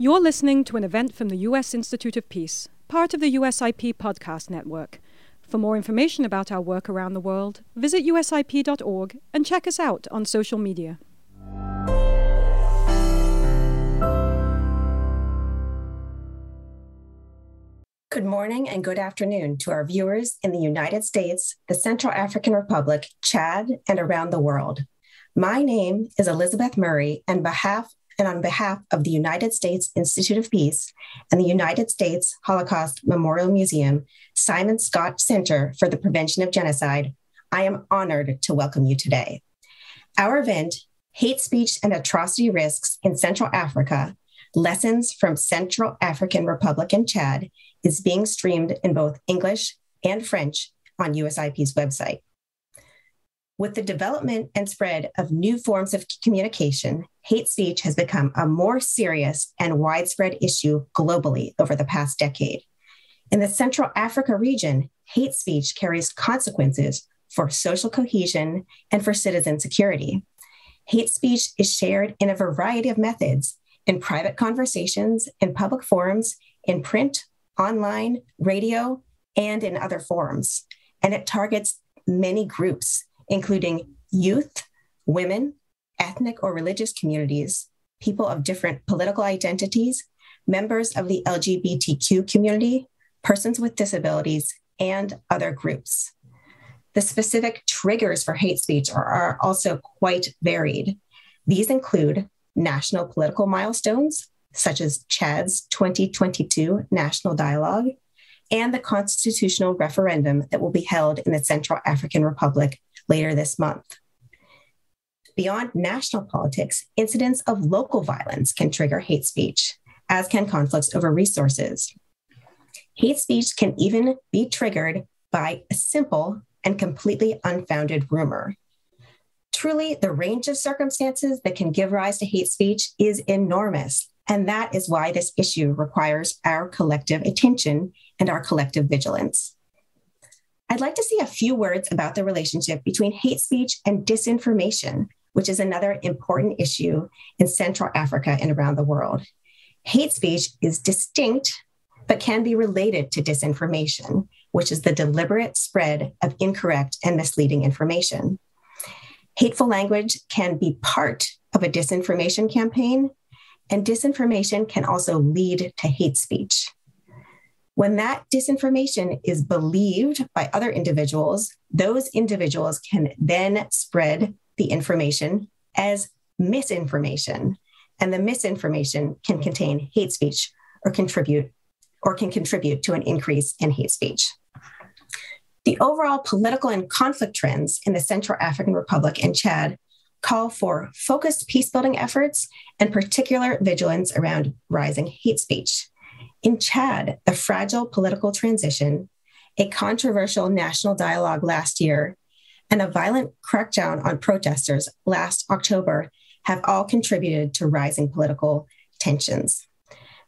You're listening to an event from the U.S. Institute of Peace, part of the USIP podcast network. For more information about our work around the world, visit usip.org and check us out on social media. Good morning and good afternoon to our viewers in the United States, the Central African Republic, Chad, and around the world. My name is Elizabeth Murray, and behalf and on behalf of the United States Institute of Peace and the United States Holocaust Memorial Museum Simon Skjodt Center for the Prevention of Genocide, I am honored to welcome you today. Our event, Hate Speech and Atrocity Risks in Central Africa Lessons from Central African Republic and Chad, is being streamed in both English and French on USIP's website. With the development and spread of new forms of communication, hate speech has become a more serious and widespread issue globally over the past decade. In the Central Africa region, hate speech carries consequences for social cohesion and for citizen security. Hate speech is shared in a variety of methods in private conversations, in public forums, in print, online, radio, and in other forums. And it targets many groups, including youth, women, ethnic or religious communities, people of different political identities, members of the LGBTQ community, persons with disabilities, and other groups. The specific triggers for hate speech are, are also quite varied. These include national political milestones, such as Chad's 2022 National Dialogue, and the constitutional referendum that will be held in the Central African Republic later this month. Beyond national politics, incidents of local violence can trigger hate speech, as can conflicts over resources. Hate speech can even be triggered by a simple and completely unfounded rumor. Truly, the range of circumstances that can give rise to hate speech is enormous. And that is why this issue requires our collective attention and our collective vigilance. I'd like to say a few words about the relationship between hate speech and disinformation, which is another important issue in Central Africa and around the world. Hate speech is distinct, but can be related to disinformation, which is the deliberate spread of incorrect and misleading information. Hateful language can be part of a disinformation campaign, and disinformation can also lead to hate speech. When that disinformation is believed by other individuals, those individuals can then spread the information as misinformation. And the misinformation can contain hate speech or contribute or can contribute to an increase in hate speech. The overall political and conflict trends in the Central African Republic and Chad call for focused peace building efforts and particular vigilance around rising hate speech. In Chad, the fragile political transition, a controversial national dialogue last year, and a violent crackdown on protesters last October have all contributed to rising political tensions.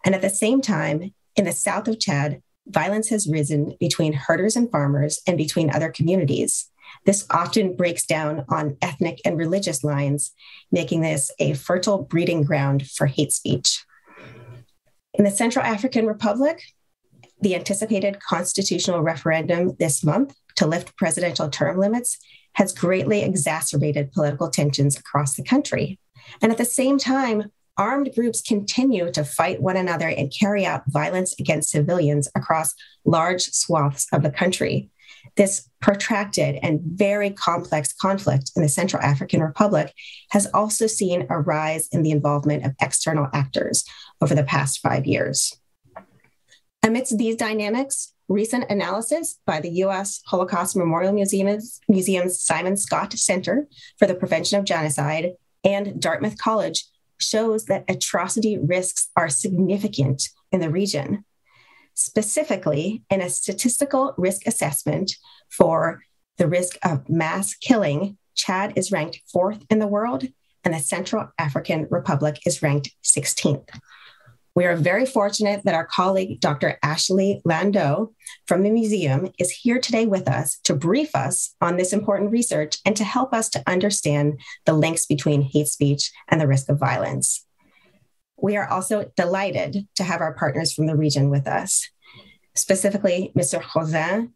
And at the same time, in the south of Chad, violence has risen between herders and farmers and between other communities. This often breaks down on ethnic and religious lines, making this a fertile breeding ground for hate speech. In the Central African Republic, the anticipated constitutional referendum this month to lift presidential term limits has greatly exacerbated political tensions across the country. And at the same time, armed groups continue to fight one another and carry out violence against civilians across large swaths of the country. This protracted and very complex conflict in the Central African Republic has also seen a rise in the involvement of external actors over the past five years. Amidst these dynamics, recent analysis by the U.S. Holocaust Memorial Museum's, Museum's Simon Skjodt Center for the Prevention of Genocide and Dartmouth College shows that atrocity risks are significant in the region. Specifically, in a statistical risk assessment for the risk of mass killing, Chad is ranked fourth in the world, and the Central African Republic is ranked 16th. We are very fortunate that our colleague, Dr. Ashleigh Landau from the museum, is here today with us to brief us on this important research and to help us to understand the links between hate speech and the risk of violence. We are also delighted to have our partners from the region with us, specifically Mr. José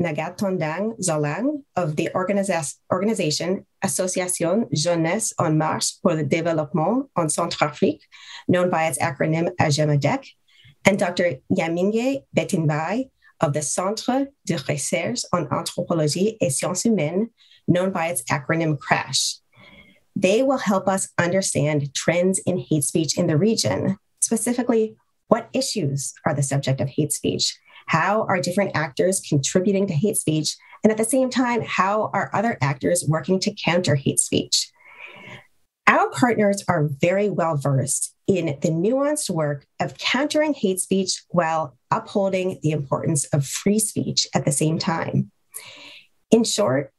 Ngatondang Zolang of the organization Association Jeunesse en Marche pour le Développement en Centrafrique, known by its acronym AJEMADEC, and Dr. Yamingué Bétinbaye of the Centre de Recherche en Anthropologie et Sciences Humaines, known by its acronym CRASH. They will help us understand trends in hate speech in the region, specifically, what issues are the subject of hate speech? How are different actors contributing to hate speech? And at the same time, how are other actors working to counter hate speech? Our partners are very well versed in the nuanced work of countering hate speech while upholding the importance of free speech at the same time. In short,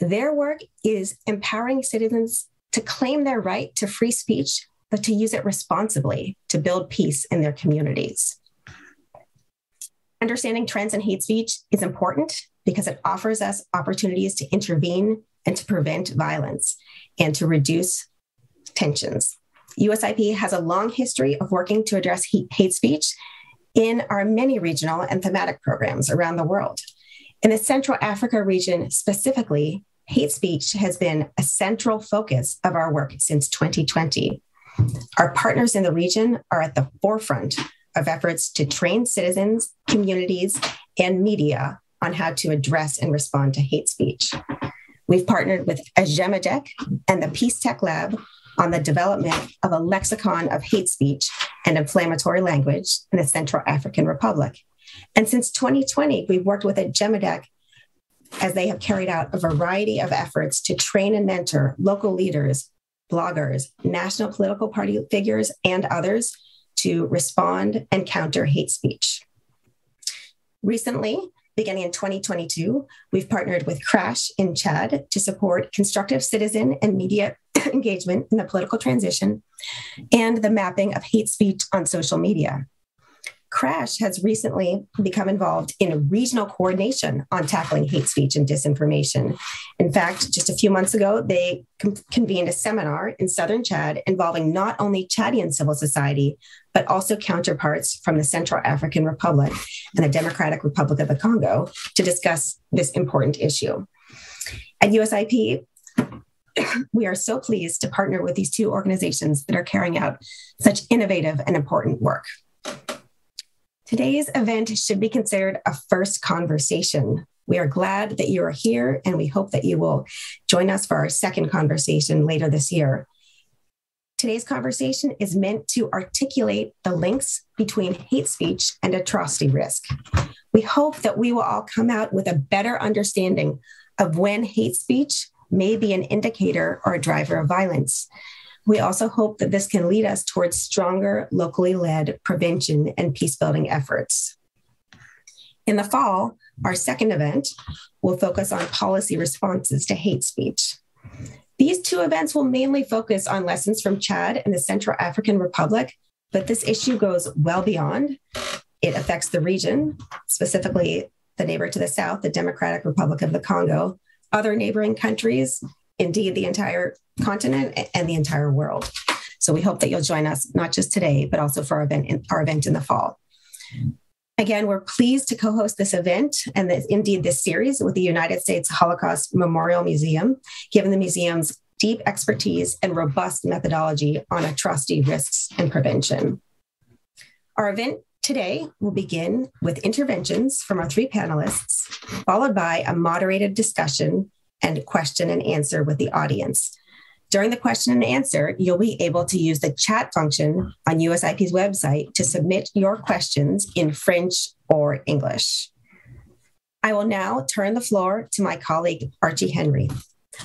their work is empowering citizens to claim their right to free speech, but to use it responsibly to build peace in their communities. Understanding trends in hate speech is important because it offers us opportunities to intervene and to prevent violence and to reduce tensions. USIP has a long history of working to address hate speech in our many regional and thematic programs around the world. In the Central Africa region specifically, hate speech has been a central focus of our work since 2020. Our partners in the region are at the forefront of efforts to train citizens, communities, and media on how to address and respond to hate speech. We've partnered with AJEMADEC and the PeaceTech Lab on the development of a lexicon of hate speech and inflammatory language in the Central African Republic. And since 2020, we've worked with AJEMADEC as they have carried out a variety of efforts to train and mentor local leaders, bloggers, national political party figures, and others to respond and counter hate speech. Recently, beginning in 2022, we've partnered with Crash in Chad to support constructive citizen and media engagement in the political transition and the mapping of hate speech on social media. Crash has recently become involved in regional coordination on tackling hate speech and disinformation. In fact, just a few months ago, they convened a seminar in southern Chad involving not only Chadian civil society, but also counterparts from the Central African Republic and the Democratic Republic of the Congo to discuss this important issue. At USIP, we are so pleased to partner with these two organizations that are carrying out such innovative and important work. Today's event should be considered a first conversation. We are glad that you are here and we hope that you will join us for our second conversation later this year. Today's conversation is meant to articulate the links between hate speech and atrocity risk. We hope that we will all come out with a better understanding of when hate speech may be an indicator or a driver of violence. We also hope that this can lead us towards stronger locally led prevention and peace building efforts. In the fall, our second event will focus on policy responses to hate speech. These two events will mainly focus on lessons from Chad and the Central African Republic, but this issue goes well beyond. It affects the region, specifically the neighbor to the south, the Democratic Republic of the Congo, other neighboring countries, indeed the entire continent and the entire world. So we hope that you'll join us not just today, but also for our event in, our event in the fall. Again, we're pleased to co-host this event and this, indeed this series with the United States Holocaust Memorial Museum, given the museum's deep expertise and robust methodology on atrocity risks and prevention. Our event today will begin with interventions from our three panelists, followed by a moderated discussion and question and answer with the audience. During the question and answer, you'll be able to use the chat function on USIP's website to submit your questions in French or English. I will now turn the floor to my colleague, Archie Henry.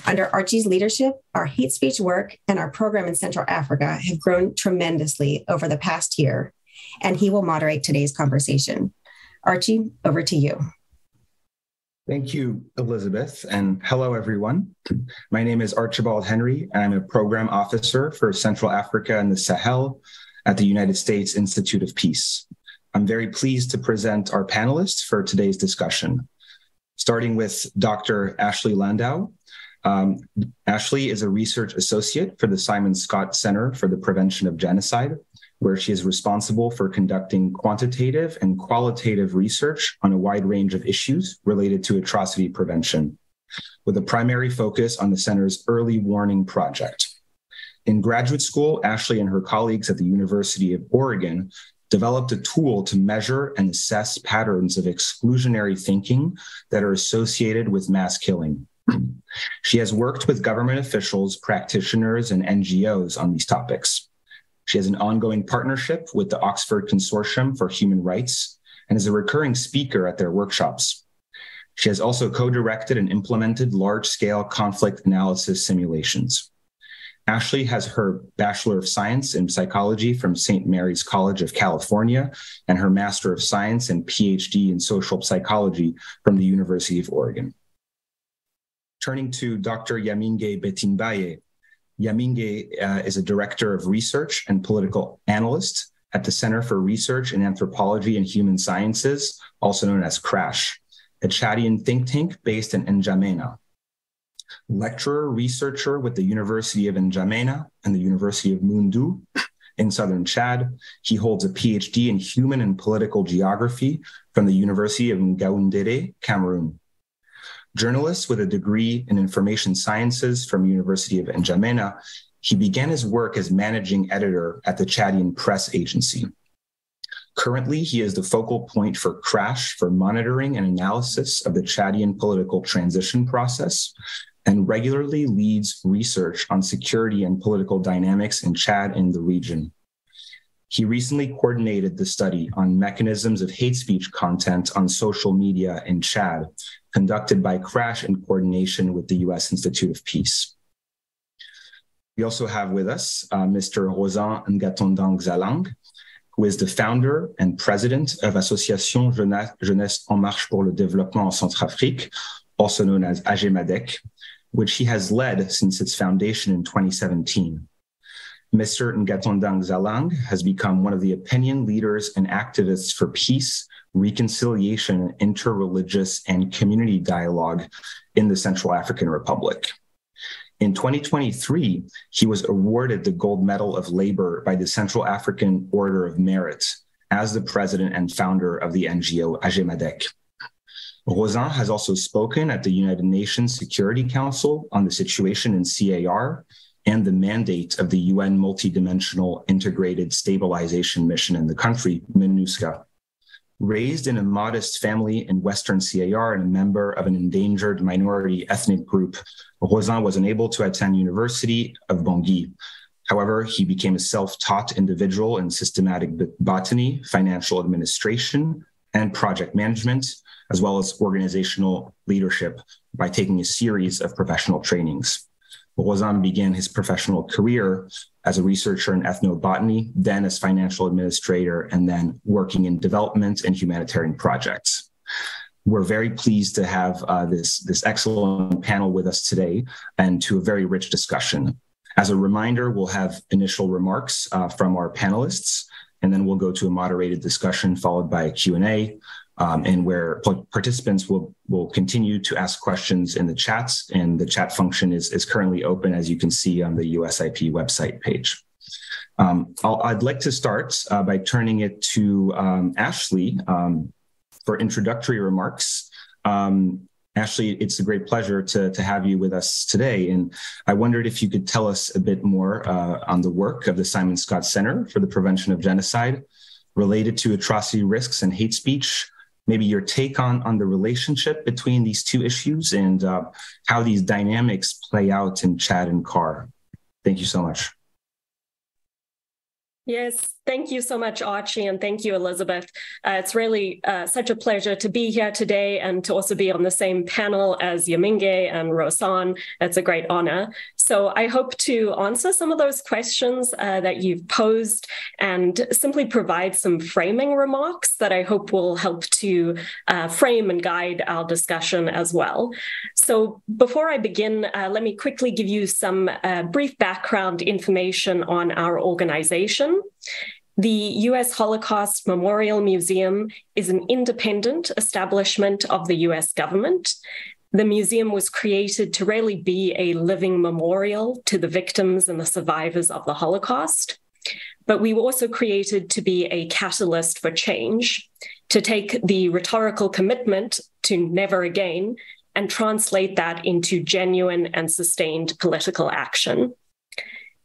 Under Archie's leadership, our hate speech work and our program in Central Africa have grown tremendously over the past year, and he will moderate today's conversation. Archie, over to you. Thank you, Elizabeth, and hello, everyone. My name is Archibald Henry, and I'm a program officer for Central Africa and the Sahel at the United States Institute of Peace. I'm very pleased to present our panelists for today's discussion, starting with Dr. Ashleigh Landau. Um, Ashleigh is a research associate for the Simon Skjodt Center for the Prevention of Genocide, where she is responsible for conducting quantitative and qualitative research on a wide range of issues related to atrocity prevention, with a primary focus on the center's early warning project. In graduate school, Ashleigh and her colleagues at the University of Oregon developed a tool to measure and assess patterns of exclusionary thinking that are associated with mass killing. she has worked with government officials, practitioners, and NGOs on these topics. She has an ongoing partnership with the Oxford Consortium for Human Rights and is a recurring speaker at their workshops. She has also co directed and implemented large scale conflict analysis simulations. Ashleigh has her Bachelor of Science in Psychology from St. Mary's College of California and her Master of Science and PhD in Social Psychology from the University of Oregon. Turning to Dr. Yamingué Bétinbaye, Yamingué uh, is a director of research and political analyst at the Center for Research in Anthropology and Human Sciences, also known as CRASH, a Chadian think tank based in N'Djamena lecturer, researcher with the University of N'Djamena and the University of Moundou in southern Chad. He holds a PhD in human and political geography from the University of Ngaoundéré, Cameroon. Journalist with a degree in information sciences from University of N'Djamena, he began his work as managing editor at the Chadian Press Agency. Currently, he is the focal point for CRASH for monitoring and analysis of the Chadian political transition process, and regularly leads research on security and political dynamics in Chad and the region. He recently coordinated the study on mechanisms of hate speech content on social media in Chad, conducted by CRASH in coordination with the US Institute of Peace. We also have with us uh, Mr. Rhosyns Ngatondang Zalang, who is the founder and president of Association Jeunesse en Marche pour le Développement en Centrafrique, also known as AJEMADEC, which he has led since its foundation in 2017. Mr. Ngatondang Zalang has become one of the opinion leaders and activists for peace, reconciliation, interreligious, and community dialogue in the Central African Republic. In 2023, he was awarded the Gold Medal of Labor by the Central African Order of Merit as the president and founder of the NGO AJEMADEC. Rhosyns has also spoken at the United Nations Security Council on the situation in CAR and the mandate of the UN Multidimensional Integrated Stabilization Mission in the country, MINUSCA. Raised in a modest family in Western CAR and a member of an endangered minority ethnic group, Rhosyns was unable to attend University of Bangui. However, he became a self-taught individual in systematic botany, financial administration, and project management, as well as organizational leadership by taking a series of professional trainings. Rhosyns began his professional career as a researcher in ethnobotany, then as financial administrator, and then working in development and humanitarian projects. We're very pleased to have uh, this, this excellent panel with us today and to a very rich discussion. As a reminder, we'll have initial remarks uh, from our panelists, and then we'll go to a moderated discussion followed by a Q&A um, and where participants will will continue to ask questions in the chats, and the chat function is is currently open, as you can see on the USIP website page. Um, i would like to start uh, by turning it to um, Ashleigh um, for introductory remarks. Um, Ashleigh, it's a great pleasure to, to have you with us today. And I wondered if you could tell us a bit more uh, on the work of the Simon Skjodt Center for the Prevention of Genocide related to atrocity risks and hate speech, maybe your take on on the relationship between these two issues and uh, how these dynamics play out in Chad and CAR. Thank you so much. Yes, thank you so much, Archie, and thank you, Elizabeth. Uh, it's really uh, such a pleasure to be here today and to also be on the same panel as Yamingué and Rhosyns. It's a great honor. So I hope to answer some of those questions uh, that you've posed and simply provide some framing remarks that I hope will help to uh, frame and guide our discussion as well. So before I begin, uh, let me quickly give you some uh, brief background information on our organization. The US Holocaust Memorial Museum is an independent establishment of the US government. The museum was created to really be a living memorial to the victims and the survivors of the Holocaust. But we were also created to be a catalyst for change, to take the rhetorical commitment to never again and translate that into genuine and sustained political action.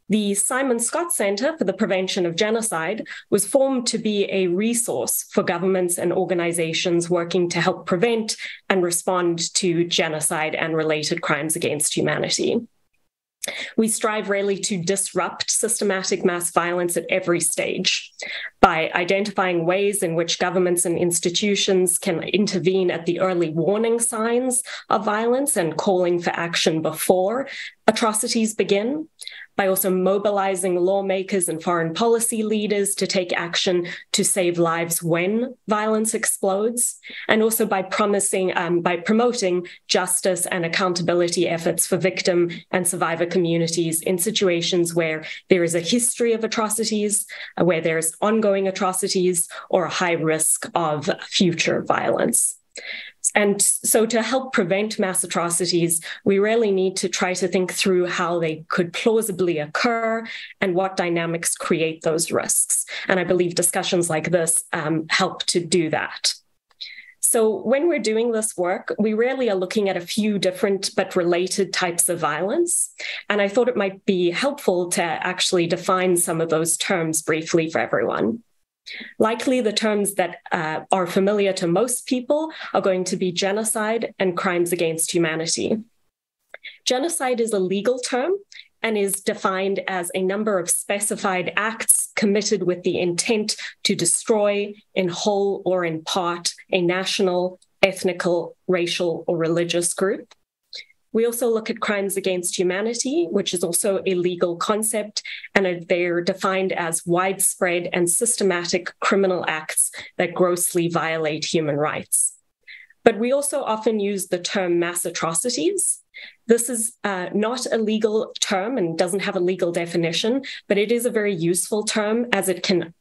The Simon Skjodt Center for the Prevention of Genocide was formed to be a resource for governments and organizations working to help prevent and respond to genocide and related crimes against humanity. We strive really to disrupt systematic mass violence at every stage by identifying ways in which governments and institutions can intervene at the early warning signs of violence and calling for action before atrocities begin, by also mobilizing lawmakers and foreign policy leaders to take action to save lives when violence explodes, and also by promising, um, by promoting justice and accountability efforts for victim and survivor communities in situations where there is a history of atrocities, uh, where there's ongoing atrocities, or a high risk of future violence. And so, to help prevent mass atrocities, we really need to try to think through how they could plausibly occur and what dynamics create those risks. And I believe discussions like this um, help to do that. So, when we're doing this work, we really are looking at a few different but related types of violence. And I thought it might be helpful to actually define some of those terms briefly for everyone. Likely, the terms that uh, are familiar to most people are going to be genocide and crimes against humanity. Genocide is a legal term and is defined as a number of specified acts committed with the intent to destroy, in whole or in part, a national, ethnical, racial, or religious group. We also look at crimes against humanity, which is also a legal concept, and they're defined as widespread and systematic criminal acts that grossly violate human rights. But we also often use the term mass atrocities. This is uh, not a legal term and doesn't have a legal definition, but it is a very useful term as it can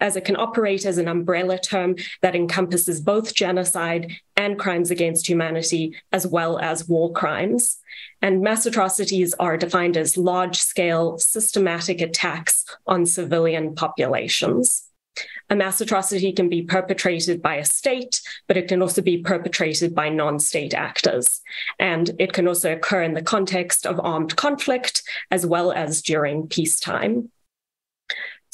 as it can operate as an umbrella term that encompasses both genocide and crimes against humanity, as well as war crimes. And mass atrocities are defined as large scale, systematic attacks on civilian populations. A mass atrocity can be perpetrated by a state, but it can also be perpetrated by non state actors. And it can also occur in the context of armed conflict as well as during peacetime.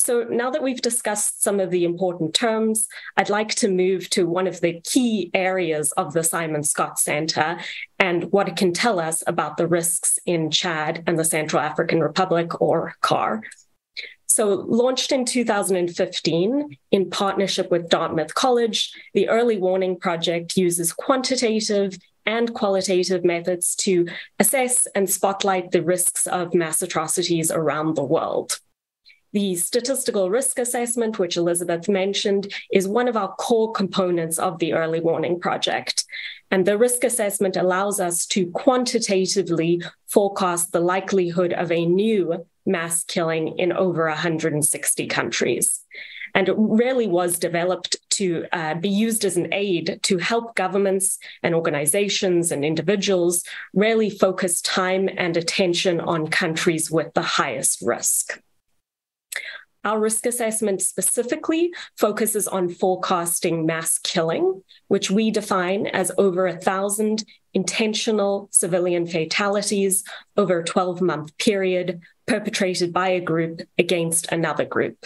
So now that we've discussed some of the important terms, I'd like to move to one of the key areas of the Simon Skjodt Center and what it can tell us about the risks in Chad and the Central African Republic, or CAR. So, launched in 2015 in partnership with Dartmouth College, the Early Warning Project uses quantitative and qualitative methods to assess and spotlight the risks of mass atrocities around the world. The statistical risk assessment, which Elizabeth mentioned, is one of our core components of the early warning project. And the risk assessment allows us to quantitatively forecast the likelihood of a new mass killing in over 160 countries. And it really was developed to uh, be used as an aid to help governments and organizations and individuals really focus time and attention on countries with the highest risk. Our risk assessment specifically focuses on forecasting mass killing, which we define as over a thousand intentional civilian fatalities over a 12 month period perpetrated by a group against another group.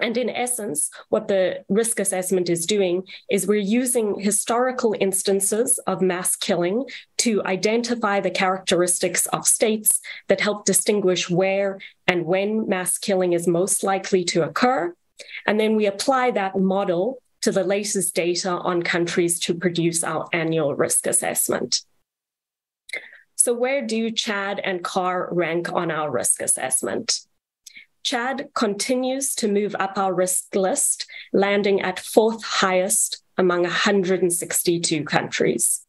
And in essence, what the risk assessment is doing is we're using historical instances of mass killing to identify the characteristics of states that help distinguish where and when mass killing is most likely to occur. And then we apply that model to the latest data on countries to produce our annual risk assessment. So, where do Chad and CAR rank on our risk assessment? Chad continues to move up our risk list, landing at fourth highest among 162 countries.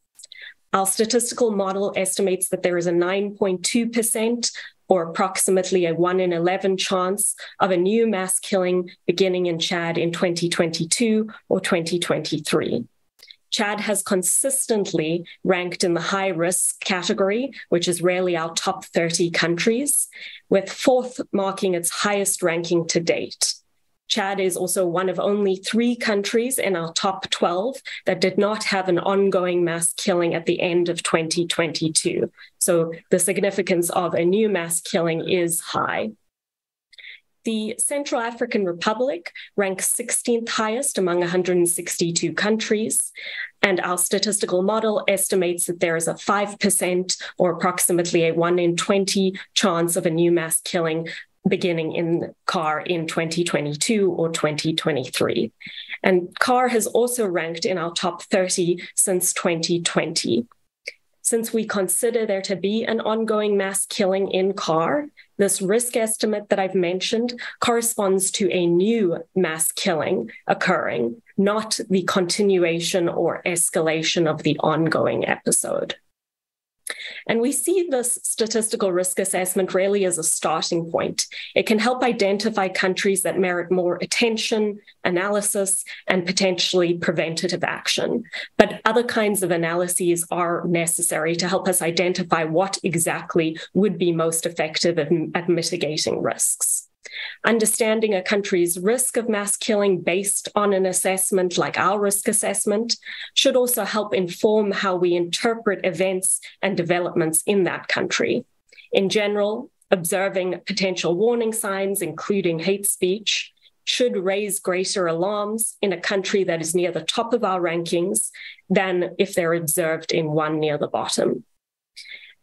Our statistical model estimates that there is a 9.2% or approximately a 1 in 11 chance of a new mass killing beginning in Chad in 2022 or 2023. Chad has consistently ranked in the high risk category, which is rarely our top 30 countries, with fourth marking its highest ranking to date. Chad is also one of only three countries in our top 12 that did not have an ongoing mass killing at the end of 2022. So the significance of a new mass killing is high. The Central African Republic ranks 16th highest among 162 countries. And our statistical model estimates that there is a 5% or approximately a 1 in 20 chance of a new mass killing beginning in CAR in 2022 or 2023. And CAR has also ranked in our top 30 since 2020. Since we consider there to be an ongoing mass killing in CAR, this risk estimate that I've mentioned corresponds to a new mass killing occurring, not the continuation or escalation of the ongoing episode. And we see this statistical risk assessment really as a starting point. It can help identify countries that merit more attention, analysis, and potentially preventative action. But other kinds of analyses are necessary to help us identify what exactly would be most effective at, at mitigating risks. Understanding a country's risk of mass killing based on an assessment like our risk assessment should also help inform how we interpret events and developments in that country. In general, observing potential warning signs, including hate speech, should raise greater alarms in a country that is near the top of our rankings than if they're observed in one near the bottom.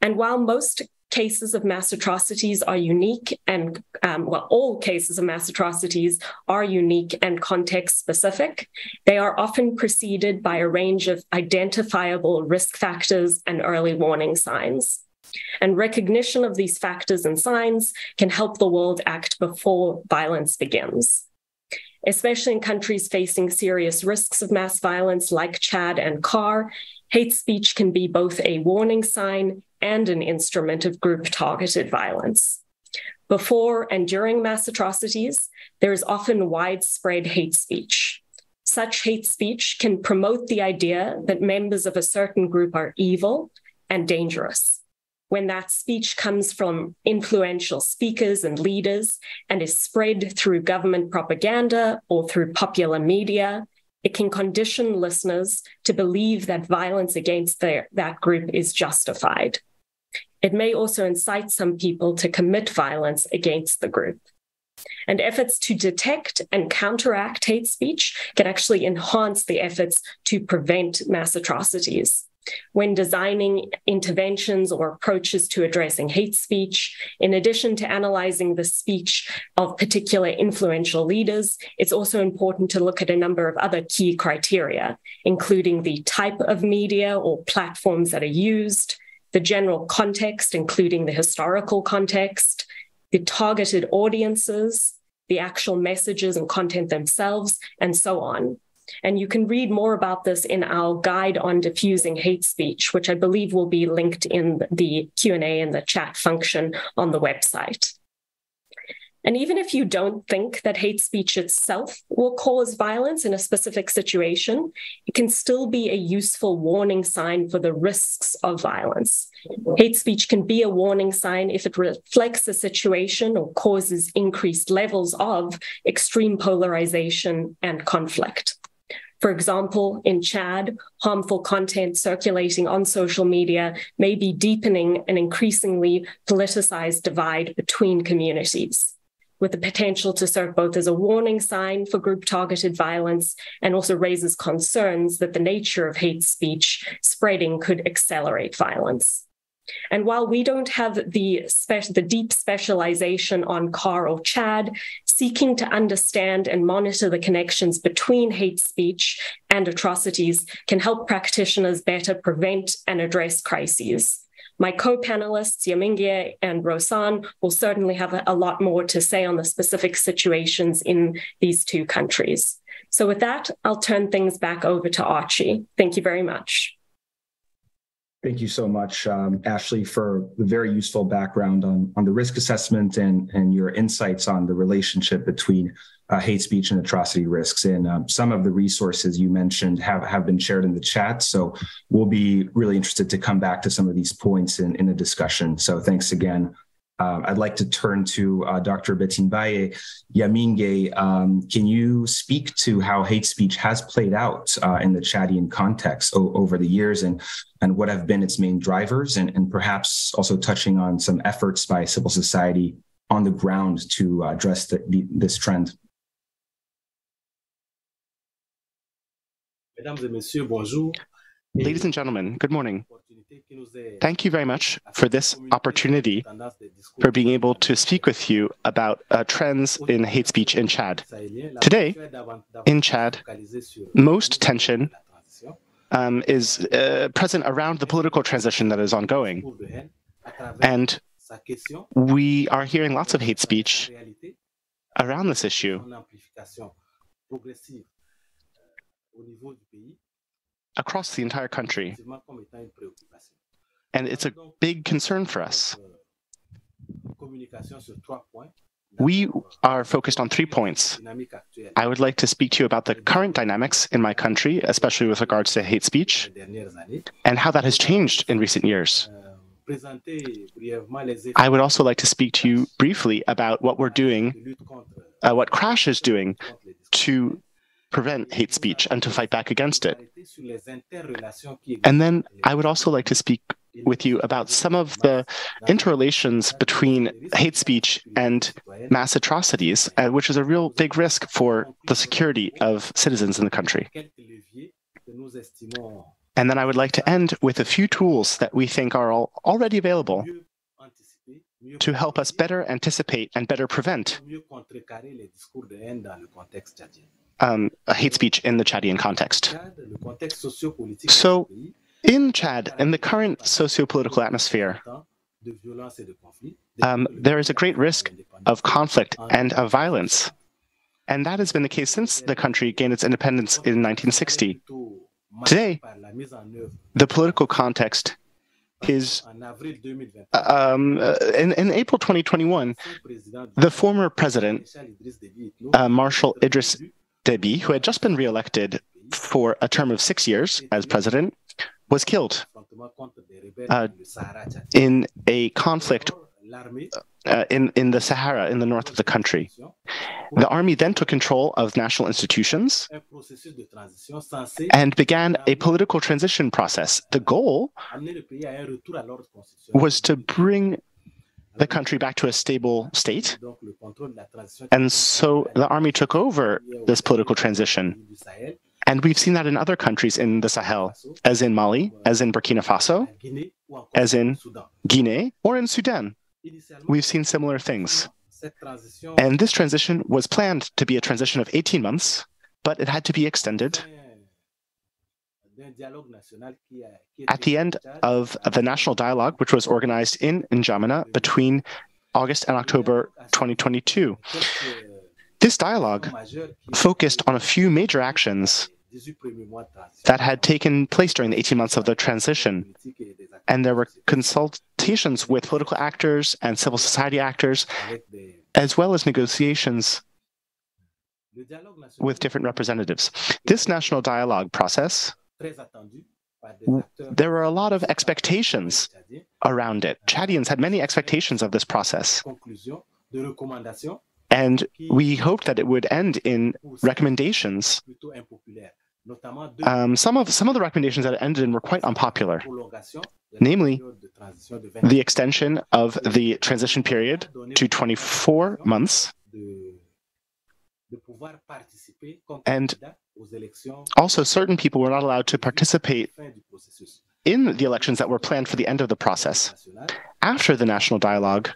And while most cases of mass atrocities are unique and, um, well, all cases of mass atrocities are unique and context specific. They are often preceded by a range of identifiable risk factors and early warning signs. And recognition of these factors and signs can help the world act before violence begins. Especially in countries facing serious risks of mass violence like Chad and CAR, hate speech can be both a warning sign and an instrument of group targeted violence. Before and during mass atrocities, there is often widespread hate speech. Such hate speech can promote the idea that members of a certain group are evil and dangerous. When that speech comes from influential speakers and leaders and is spread through government propaganda or through popular media, it can condition listeners to believe that violence against their, that group is justified. It may also incite some people to commit violence against the group. And efforts to detect and counteract hate speech can actually enhance the efforts to prevent mass atrocities. When designing interventions or approaches to addressing hate speech, in addition to analyzing the speech of particular influential leaders, it's also important to look at a number of other key criteria, including the type of media or platforms that are used, the general context, including the historical context, the targeted audiences, the actual messages and content themselves, and so on. And you can read more about this in our guide on diffusing hate speech, which I believe will be linked in the Q&A and the chat function on the website. And even if you don't think that hate speech itself will cause violence in a specific situation, it can still be a useful warning sign for the risks of violence. Hate speech can be a warning sign if it reflects a situation or causes increased levels of extreme polarization and conflict. For example, in Chad, harmful content circulating on social media may be deepening an increasingly politicized divide between communities with the potential to serve both as a warning sign for group targeted violence and also raises concerns that the nature of hate speech spreading could accelerate violence. And while we don't have the, spe- the deep specialization on CAR or Chad, seeking to understand and monitor the connections between hate speech and atrocities can help practitioners better prevent and address crises. My co-panelists, Yamingué and Rhosyns, will certainly have a lot more to say on the specific situations in these two countries. So with that, I'll turn things back over to Archie. Thank you very much. Thank you so much, um, Ashleigh, for the very useful background on, on the risk assessment and, and your insights on the relationship between uh, hate speech and atrocity risks. And um, some of the resources you mentioned have, have been shared in the chat. So we'll be really interested to come back to some of these points in, in the discussion. So thanks again uh, I'd like to turn to uh, Dr. Bétinbaye Yamingué. Um, can you speak to how hate speech has played out uh, in the Chadian context o- over the years and, and what have been its main drivers, and, and perhaps also touching on some efforts by civil society on the ground to address the, the, this trend? Mesdames et messieurs, bonjour. Ladies and gentlemen, good morning. Thank you very much for this opportunity for being able to speak with you about uh, trends in hate speech in Chad. Today, in Chad, most tension um, is uh, present around the political transition that is ongoing. And we are hearing lots of hate speech around this issue across the entire country. And it's a big concern for us. We are focused on three points. I would like to speak to you about the current dynamics in my country, especially with regards to hate speech, and how that has changed in recent years. I would also like to speak to you briefly about what we're doing, uh, what Crash is doing to prevent hate speech and to fight back against it. And then I would also like to speak with you about some of the interrelations between hate speech and mass atrocities, uh, which is a real big risk for the security of citizens in the country. And then I would like to end with a few tools that we think are already available to help us better anticipate and better prevent um, hate speech in the Chadian context. So, in Chad, in the current socio-political atmosphere, um, there is a great risk of conflict and of violence. And that has been the case since the country gained its independence in 1960. Today, the political context is um, uh, in, in, April 2021, the former president, uh, Marshal Idriss Deby, who had just been reelected for a term of six years as president, was killed uh, in a conflict uh, in, in the Sahara, in the north of the country. The army then took control of national institutions and began a political transition process. The goal was to bring the country back to a stable state. And so the army took over this political transition. And we've seen that in other countries in the Sahel, as in Mali, as in Burkina Faso, as in Guinea, or in Sudan. We've seen similar things. And this transition was planned to be a transition of 18 months, but it had to be extended at the end of the national dialogue, which was organized in N'Djamena between August and October 2022. This dialogue focused on a few major actions that had taken place during the 18 months of the transition. And there were consultations with political actors and civil society actors, as well as negotiations with different representatives. This national dialogue process there were a lot of expectations around it. Chadians had many expectations of this process. And we hoped that it would end in recommendations. Um, some of some of the recommendations that it ended in were quite unpopular, namely the extension of the transition period to 24 months, and also, certain people were not allowed to participate in the elections that were planned for the end of the process. After the national dialogue,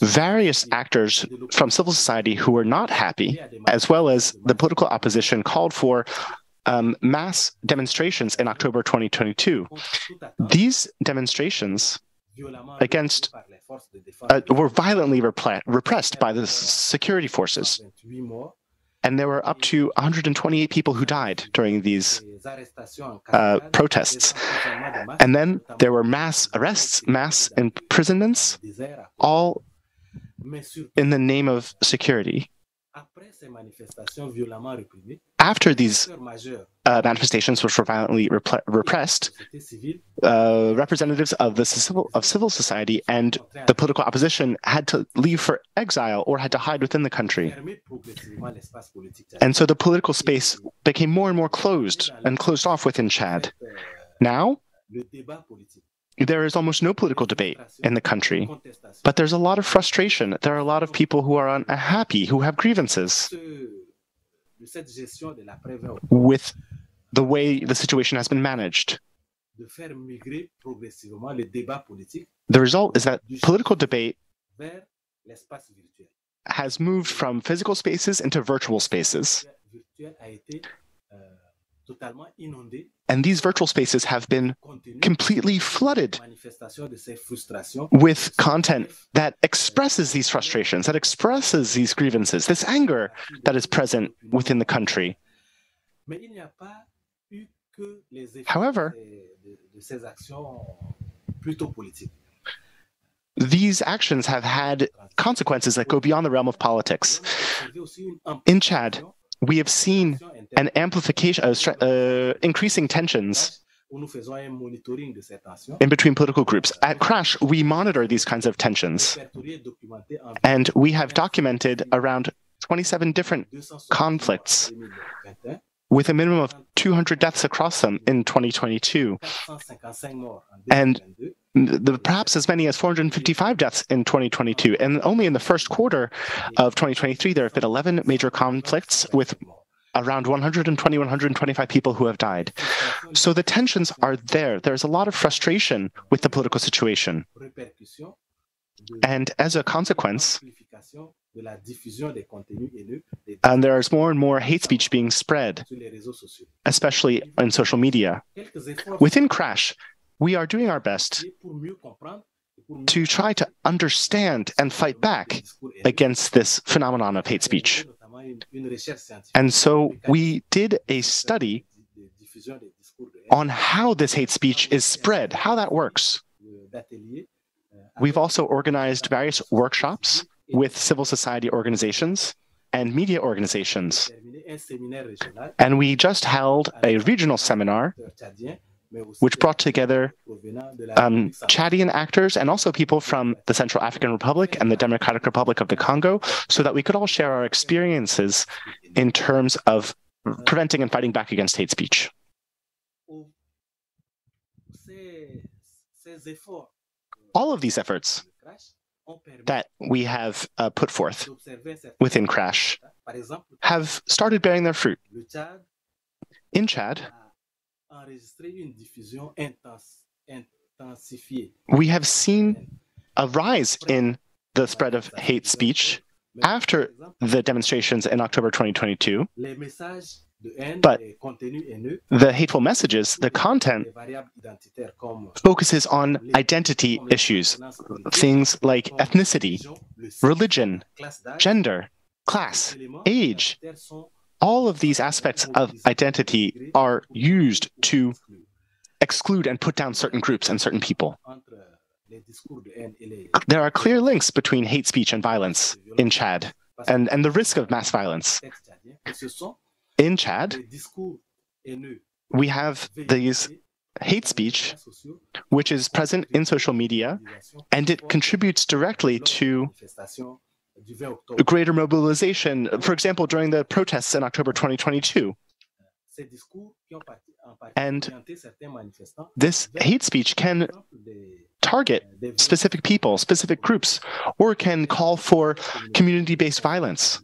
various actors from civil society who were not happy, as well as the political opposition, called for um, mass demonstrations in October 2022. These demonstrations against uh, were violently repressed by the security forces. And there were up to 128 people who died during these uh, protests. And then there were mass arrests, mass imprisonments, all in the name of security. After these uh, manifestations, which were violently repressed, uh, representatives of the civil of civil society and the political opposition had to leave for exile or had to hide within the country. And so the political space became more and more closed and closed off within Chad. Now, there is almost no political debate in the country, but there's a lot of frustration. There are a lot of people who are unhappy, who have grievances with the way the situation has been managed. The result is that political debate has moved from physical spaces into virtual spaces. And these virtual spaces have been completely flooded with content that expresses these frustrations, that expresses these grievances, this anger that is present within the country. However, these actions have had consequences that go beyond the realm of politics. In Chad, we have seen an amplification, uh, increasing tensions in between political groups. At Crash, we monitor these kinds of tensions, and we have documented around 27 different conflicts with a minimum of 200 deaths across them in 2022, and the, perhaps as many as 455 deaths in 2022. And only in the first quarter of 2023, there have been 11 major conflicts with around 120, 125 people who have died. So the tensions are there. There's a lot of frustration with the political situation. And as a consequence, and there is more and more hate speech being spread, especially on social media. Within Crash, we are doing our best to try to understand and fight back against this phenomenon of hate speech. And so we did a study on how this hate speech is spread, how that works. We've also organized various workshops with civil society organizations and media organizations. And we just held a regional seminar which brought together um, Chadian actors and also people from the Central African Republic and the Democratic Republic of the Congo, so that we could all share our experiences in terms of preventing and fighting back against hate speech. All of these efforts that we have uh, put forth within Crash have started bearing their fruit. In Chad, we have seen a rise in the spread of hate speech after the demonstrations in October 2022. But the hateful messages, the content, focuses on identity issues, things like ethnicity, religion, gender, class, age, all of these aspects of identity are used to exclude and put down certain groups and certain people. There are clear links between hate speech and violence in Chad and, and the risk of mass violence. In Chad, we have these hate speech, which is present in social media, and it contributes directly to greater mobilization, for example, during the protests in October 2022. And this hate speech can target specific people, specific groups, or can call for community based violence.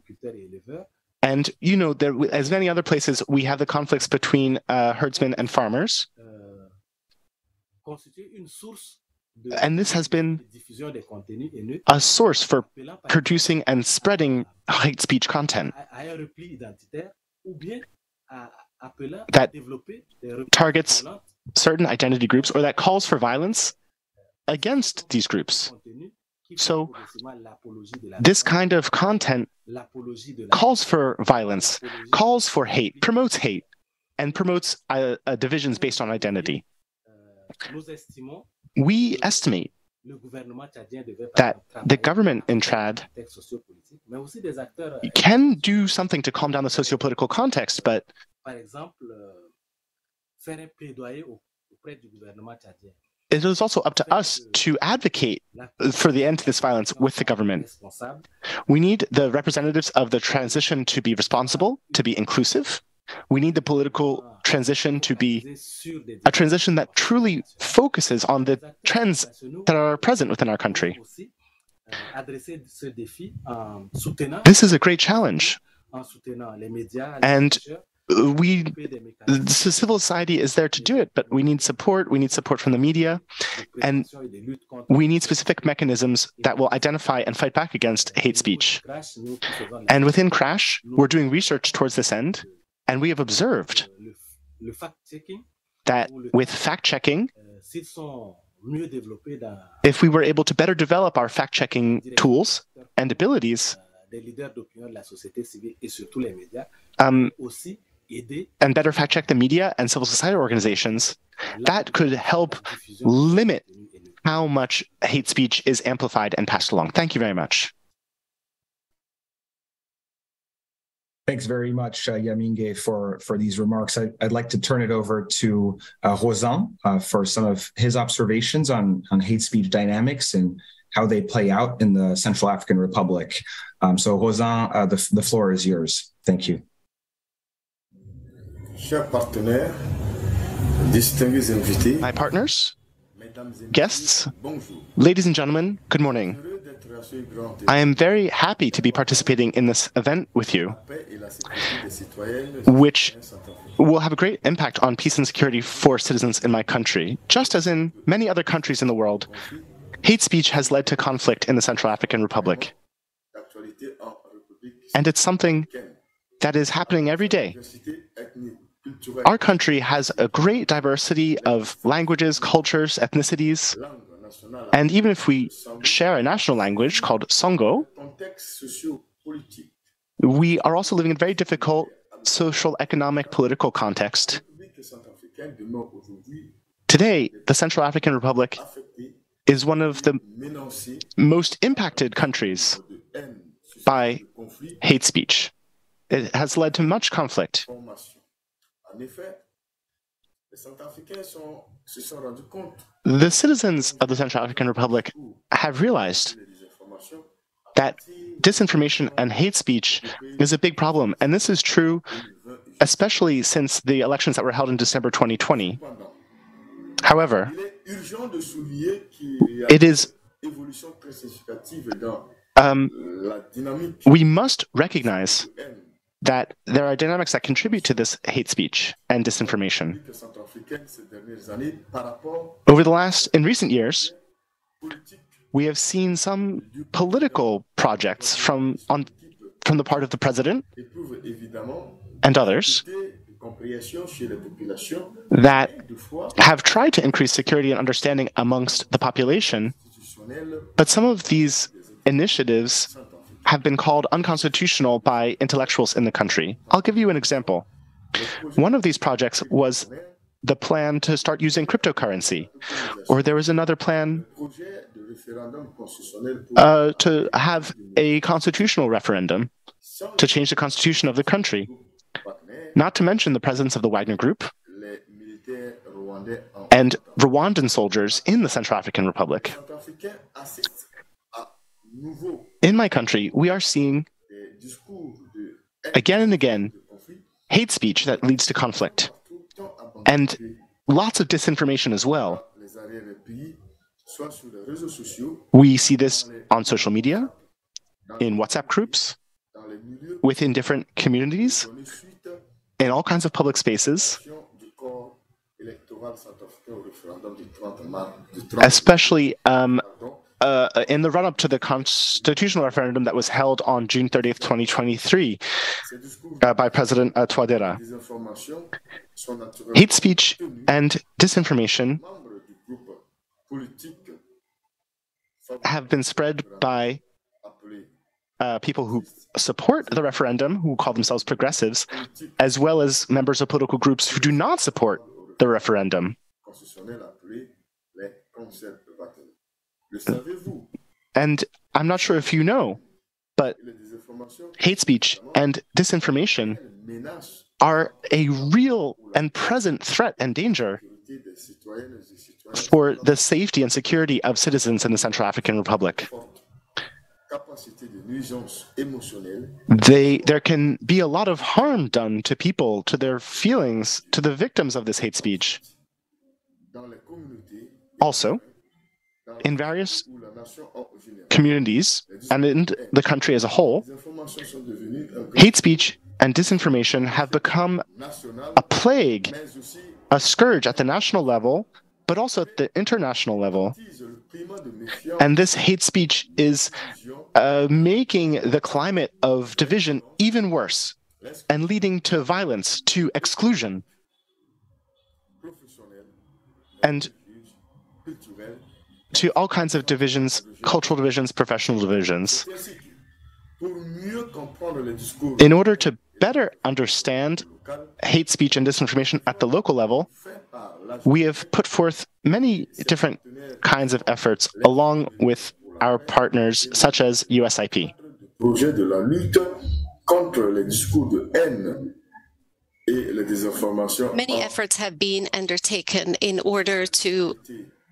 And, you know, there, as many other places, we have the conflicts between uh, herdsmen and farmers. And this has been a source for producing and spreading hate speech content. that targets certain identity groups or that calls for violence against these groups. So, this kind of content calls for violence, calls for hate, promotes hate, and promotes uh, uh, divisions based on identity. We estimate that the government in Chad can do something to calm down the socio-political context, but it is also up to us to advocate for the end to this violence with the government. We need the representatives of the transition to be responsible, to be inclusive. We need the political transition to be a transition that truly focuses on the trends that are present within our country. This is a great challenge. And we civil society is there to do it but we need support we need support from the media and we need specific mechanisms that will identify and fight back against hate speech and within crash we're doing research towards this end and we have observed that with fact checking if we were able to better develop our fact checking tools and abilities um, and better fact check the media and civil society organizations, that could help limit how much hate speech is amplified and passed along. Thank you very much. Thanks very much, uh, Yamingué, for, for these remarks. I, would like to turn it over to uh, Rhosyns uh, for some of his observations on, on hate speech dynamics and how they play out in the Central African Republic. Um, so, Rhosyns, uh, the, the floor is yours. Thank you. My partners, guests, ladies and gentlemen, good morning. I am very happy to be participating in this event with you, which will have a great impact on peace and security for citizens in my country. Just as in many other countries in the world, hate speech has led to conflict in the Central African Republic. And it's something that is happening every day. Our country has a great diversity of languages, cultures, ethnicities. And even if we share a national language called Sango, we are also living in a very difficult social, economic, political context. Today, the Central African Republic is one of the most impacted countries by hate speech. It has led to much conflict. The citizens of the Central African Republic have realized that disinformation and hate speech is a big problem. And this is true especially since the elections that were held in December 2020. However, it is um, we must recognize that there are dynamics that contribute to this hate speech and disinformation. Over the last, in recent years, we have seen some political projects from on from the part of the president and others that have tried to increase security and understanding amongst the population, but some of these initiatives have been called unconstitutional by intellectuals in the country. I'll give you an example. One of these projects was the plan to start using cryptocurrency, or there was another plan uh, to have a constitutional referendum to change the constitution of the country. Not to mention the presence of the Wagner Group and Rwandan soldiers in the Central African Republic. In my country, we are seeing again and again hate speech that leads to conflict and lots of disinformation as well. We see this on social media, in WhatsApp groups, within different communities, in all kinds of public spaces, especially um, uh, in the run up to the constitutional referendum that was held on June 30th, 2023, uh, by President uh. Hate speech and disinformation have been spread by uh, people who support the referendum, who call themselves progressives, as well as members of political groups who do not support the referendum. And I'm not sure if you know, but hate speech and disinformation are a real and present threat and danger for the safety and security of citizens in the Central African Republic. They, there can be a lot of harm done to people, to their feelings, to the victims of this hate speech. Also, in various communities and in the country as a whole, hate speech and disinformation have become a plague, a scourge at the national level, but also at the international level. And this hate speech is uh, making the climate of division even worse and leading to violence, to exclusion. And to all kinds of divisions, cultural divisions, professional divisions. In order to better understand hate speech and disinformation at the local level, we have put forth many different kinds of efforts along with our partners such as USIP. Many efforts have been undertaken in order to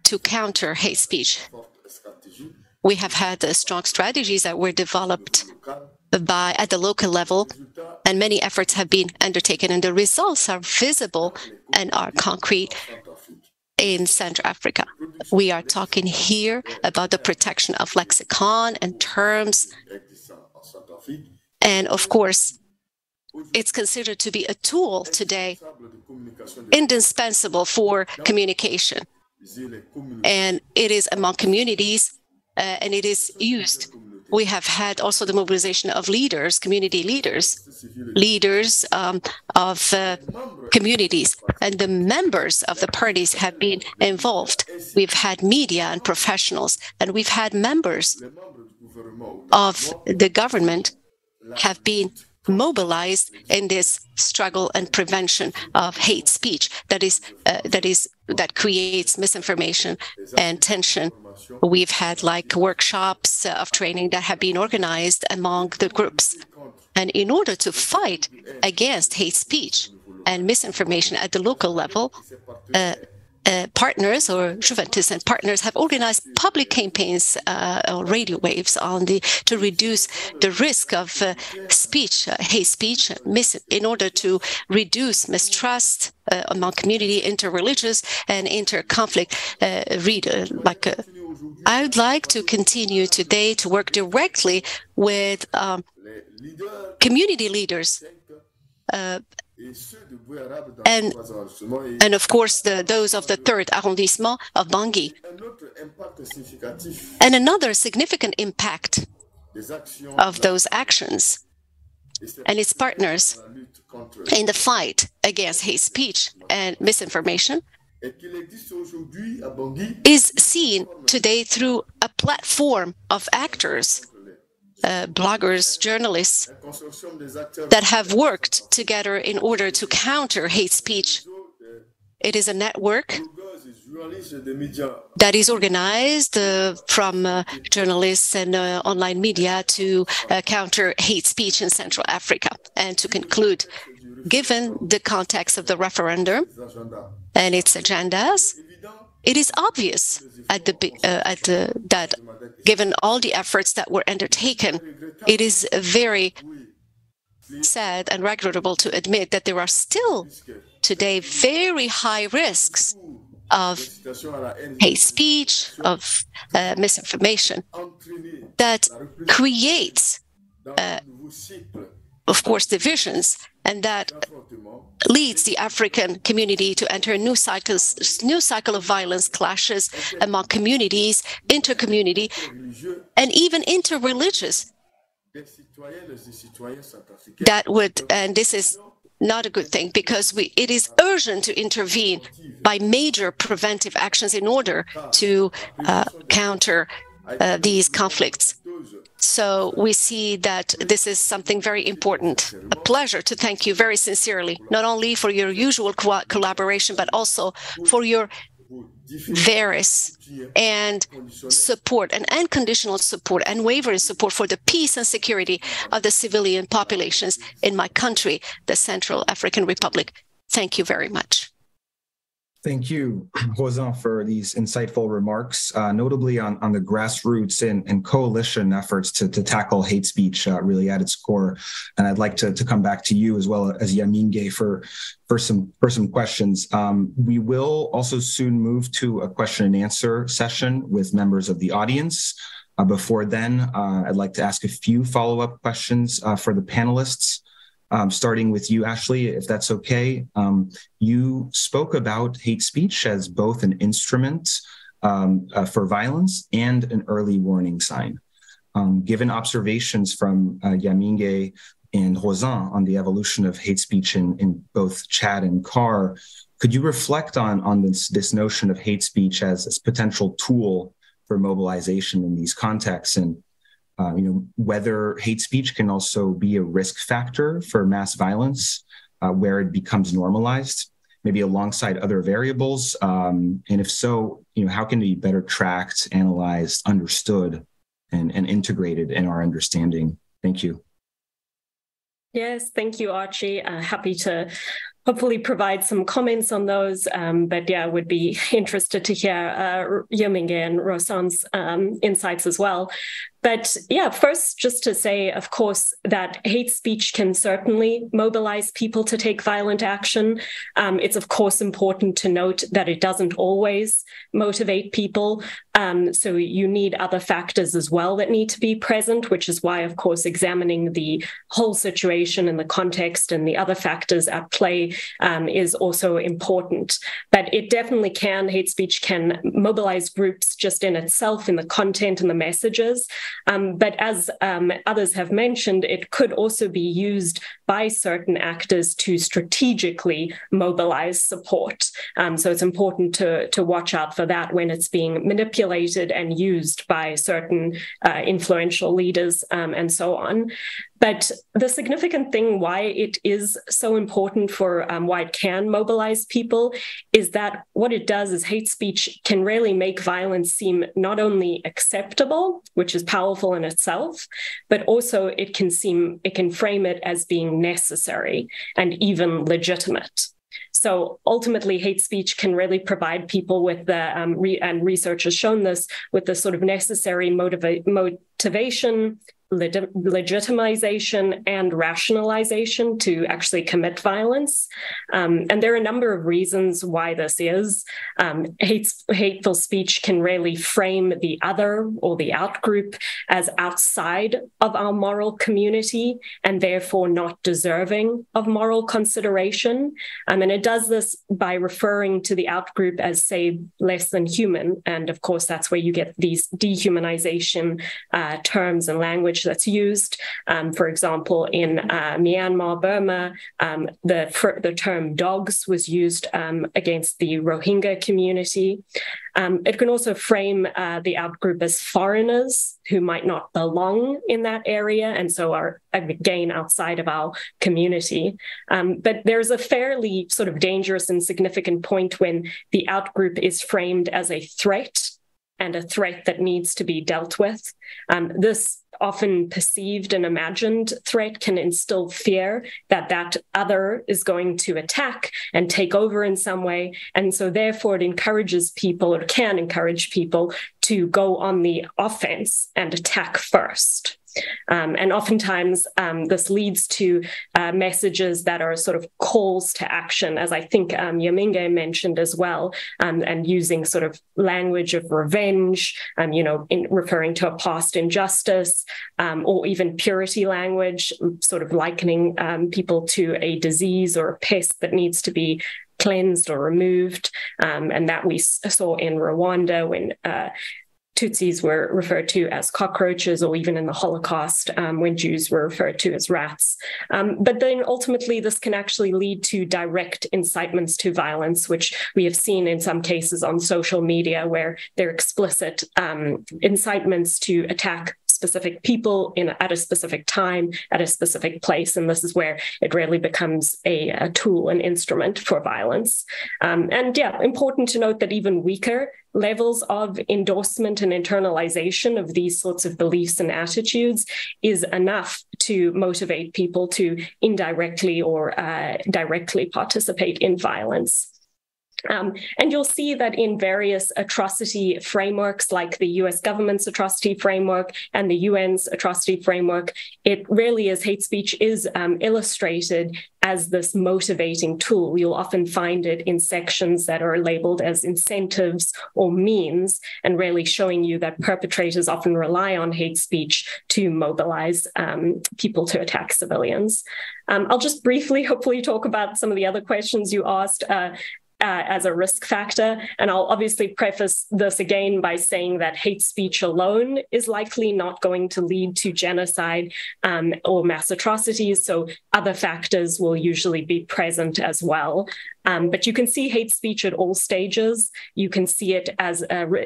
to counter hate speech. We have had strong strategies that were developed by at the local level, and many efforts have been undertaken, and the results are visible and are concrete in Central Africa. We are talking here about the protection of lexicon and terms. And of course, it's considered to be a tool today indispensable for communication and it is among communities uh, and it is used. We have had also the mobilization of leaders, community leaders, leaders um, of uh, communities, and the members of the parties have been involved. We've had media and professionals, and we've had members of the government have been mobilized in this struggle and prevention of hate speech that is uh, that is that creates misinformation and tension. We've had like workshops of training that have been organized among the groups. And in order to fight against hate speech and misinformation at the local level uh, uh, partners or Juventus and partners have organized public campaigns uh, or radio waves on the to reduce the risk of uh, speech, uh, hate speech, mis- in order to reduce mistrust uh, among community, interreligious and inter-conflict. Uh, like I'd like to continue today to work directly with um, community leaders and, and of course the, those of the third arrondissement of Bangui. And another significant impact of those actions and its partners in the fight against hate speech and misinformation is seen today through a platform of actors uh, bloggers, journalists that have worked together in order to counter hate speech. It is a network that is organized uh, from uh, journalists and uh, online media to uh, counter hate speech in Central Africa. And to conclude, given the context of the referendum and its agendas, it is obvious at the, uh, at the, that given all the efforts that were undertaken, it is very sad and regrettable to admit that there are still today very high risks of hate speech, of uh, misinformation that creates, uh, of course, divisions and that leads the African community to enter a new cycle, new cycle of violence, clashes among communities, inter-community, and even inter-religious. That would, and this is not a good thing because we, it is urgent to intervene by major preventive actions in order to uh, counter uh, these conflicts. So we see that this is something very important. A pleasure to thank you very sincerely, not only for your usual co collaboration, but also for your various and support and unconditional support and wavering support for the peace and security of the civilian populations in my country, the Central African Republic. Thank you very much. Thank you, Rhosyns, for these insightful remarks, uh, notably on, on the grassroots and, and coalition efforts to, to tackle hate speech uh, really at its core. And I'd like to, to come back to you as well as Yamingué for, for, some, for some questions. Um, we will also soon move to a question and answer session with members of the audience. Uh, before then, uh, I'd like to ask a few follow-up questions uh, for the panelists um, starting with you, Ashleigh, if that's okay. Um, you spoke about hate speech as both an instrument um, uh, for violence and an early warning sign. Um, given observations from uh, Yamingué and Rhosyns on the evolution of hate speech in, in both Chad and CAR, could you reflect on, on this, this notion of hate speech as a potential tool for mobilization in these contexts and uh, you know, whether hate speech can also be a risk factor for mass violence, uh, where it becomes normalized, maybe alongside other variables, um, and if so, you know, how can it be better tracked, analyzed, understood, and, and integrated in our understanding? Thank you. Yes, thank you, Archie. Uh, happy to hopefully provide some comments on those. Um, but yeah, would be interested to hear uh, and Rhosyns's um, insights as well. But yeah, first, just to say, of course, that hate speech can certainly mobilize people to take violent action. Um, it's, of course, important to note that it doesn't always motivate people. Um, so you need other factors as well that need to be present, which is why, of course, examining the whole situation and the context and the other factors at play um, is also important. But it definitely can, hate speech can mobilize groups just in itself, in the content and the messages. Um, but as um, others have mentioned, it could also be used by certain actors to strategically mobilize support. Um, so it's important to, to watch out for that when it's being manipulated and used by certain uh, influential leaders um, and so on. But the significant thing why it is so important for um, why it can mobilize people is that what it does is hate speech can really make violence seem not only acceptable, which is powerful in itself, but also it can seem, it can frame it as being necessary and even legitimate. So ultimately, hate speech can really provide people with the, um, re- and research has shown this, with the sort of necessary motiva- motivation, legitimization and rationalization to actually commit violence. Um, and there are a number of reasons why this is. Um, hate, hateful speech can really frame the other or the outgroup as outside of our moral community and therefore not deserving of moral consideration. Um, and it does this by referring to the outgroup as, say, less than human. And of course, that's where you get these dehumanization uh, terms and language language that's used. Um, for example, in uh, Myanmar, Burma, um, the, the term dogs was used um, against the Rohingya community. Um, it can also frame uh, the outgroup as foreigners who might not belong in that area and so are again outside of our community. Um, but there's a fairly sort of dangerous and significant point when the outgroup is framed as a threat and a threat that needs to be dealt with. Um, this often perceived and imagined threat can instill fear that that other is going to attack and take over in some way. And so, therefore, it encourages people or can encourage people to go on the offense and attack first. Um, and oftentimes, um, this leads to uh, messages that are sort of calls to action, as I think um, Yamingué mentioned as well, um, and using sort of language of revenge, um, you know, in referring to a past injustice, um, or even purity language, sort of likening people to a disease or a pest that needs to be cleansed or removed. Um, and that we saw in Rwanda when uh, Tutsis were referred to as cockroaches, or even in the Holocaust, um, when Jews were referred to as rats. Um, but then ultimately, this can actually lead to direct incitements to violence, which we have seen in some cases on social media where they're explicit um, incitements to attack specific people in at a specific time at a specific place and this is where it really becomes a, a tool an instrument for violence um, and yeah important to note that even weaker levels of endorsement and internalization of these sorts of beliefs and attitudes is enough to motivate people to indirectly or uh, directly participate in violence. Um, and you'll see that in various atrocity frameworks, like the US government's atrocity framework and the UN's atrocity framework, it really is hate speech is um, illustrated as this motivating tool. You'll often find it in sections that are labeled as incentives or means, and really showing you that perpetrators often rely on hate speech to mobilize um, people to attack civilians. Um, I'll just briefly, hopefully, talk about some of the other questions you asked. Uh, uh, as a risk factor. And I'll obviously preface this again by saying that hate speech alone is likely not going to lead to genocide um, or mass atrocities. So other factors will usually be present as well. Um, but you can see hate speech at all stages. You can see it as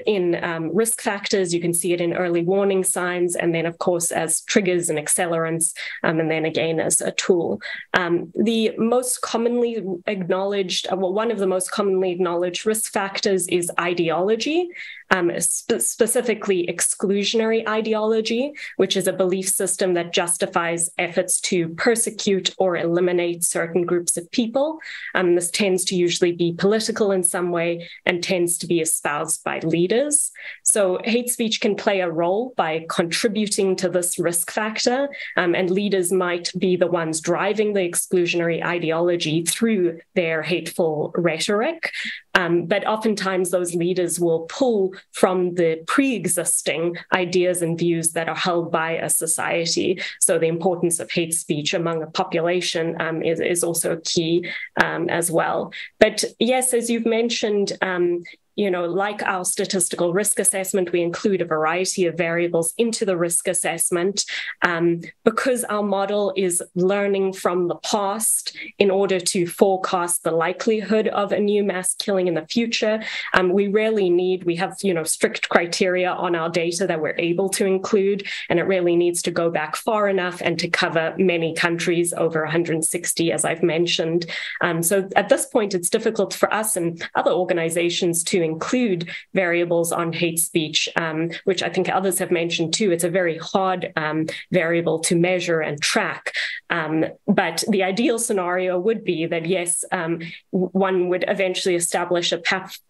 in um, risk factors. You can see it in early warning signs, and then, of course, as triggers and accelerants, um, and then again as a tool. Um, the most commonly acknowledged, uh, well, one of the most commonly acknowledged risk factors is ideology um, sp- specifically exclusionary ideology, which is a belief system that justifies efforts to persecute or eliminate certain groups of people. Um, this tends to usually be political in some way and tends to be espoused by leaders. So, hate speech can play a role by contributing to this risk factor, um, and leaders might be the ones driving the exclusionary ideology through their hateful rhetoric. Um, but oftentimes, those leaders will pull from the pre existing ideas and views that are held by a society. So, the importance of hate speech among a population um, is, is also key um, as well. But yes, as you've mentioned, um, you know, like our statistical risk assessment, we include a variety of variables into the risk assessment um, because our model is learning from the past in order to forecast the likelihood of a new mass killing in the future. Um, we really need, we have, you know, strict criteria on our data that we're able to include, and it really needs to go back far enough and to cover many countries, over 160, as I've mentioned. Um, so at this point, it's difficult for us and other organizations to include variables on hate speech, um, which I think others have mentioned too. It's a very hard um, variable to measure and track. Um, but the ideal scenario would be that, yes, um, one would eventually establish a,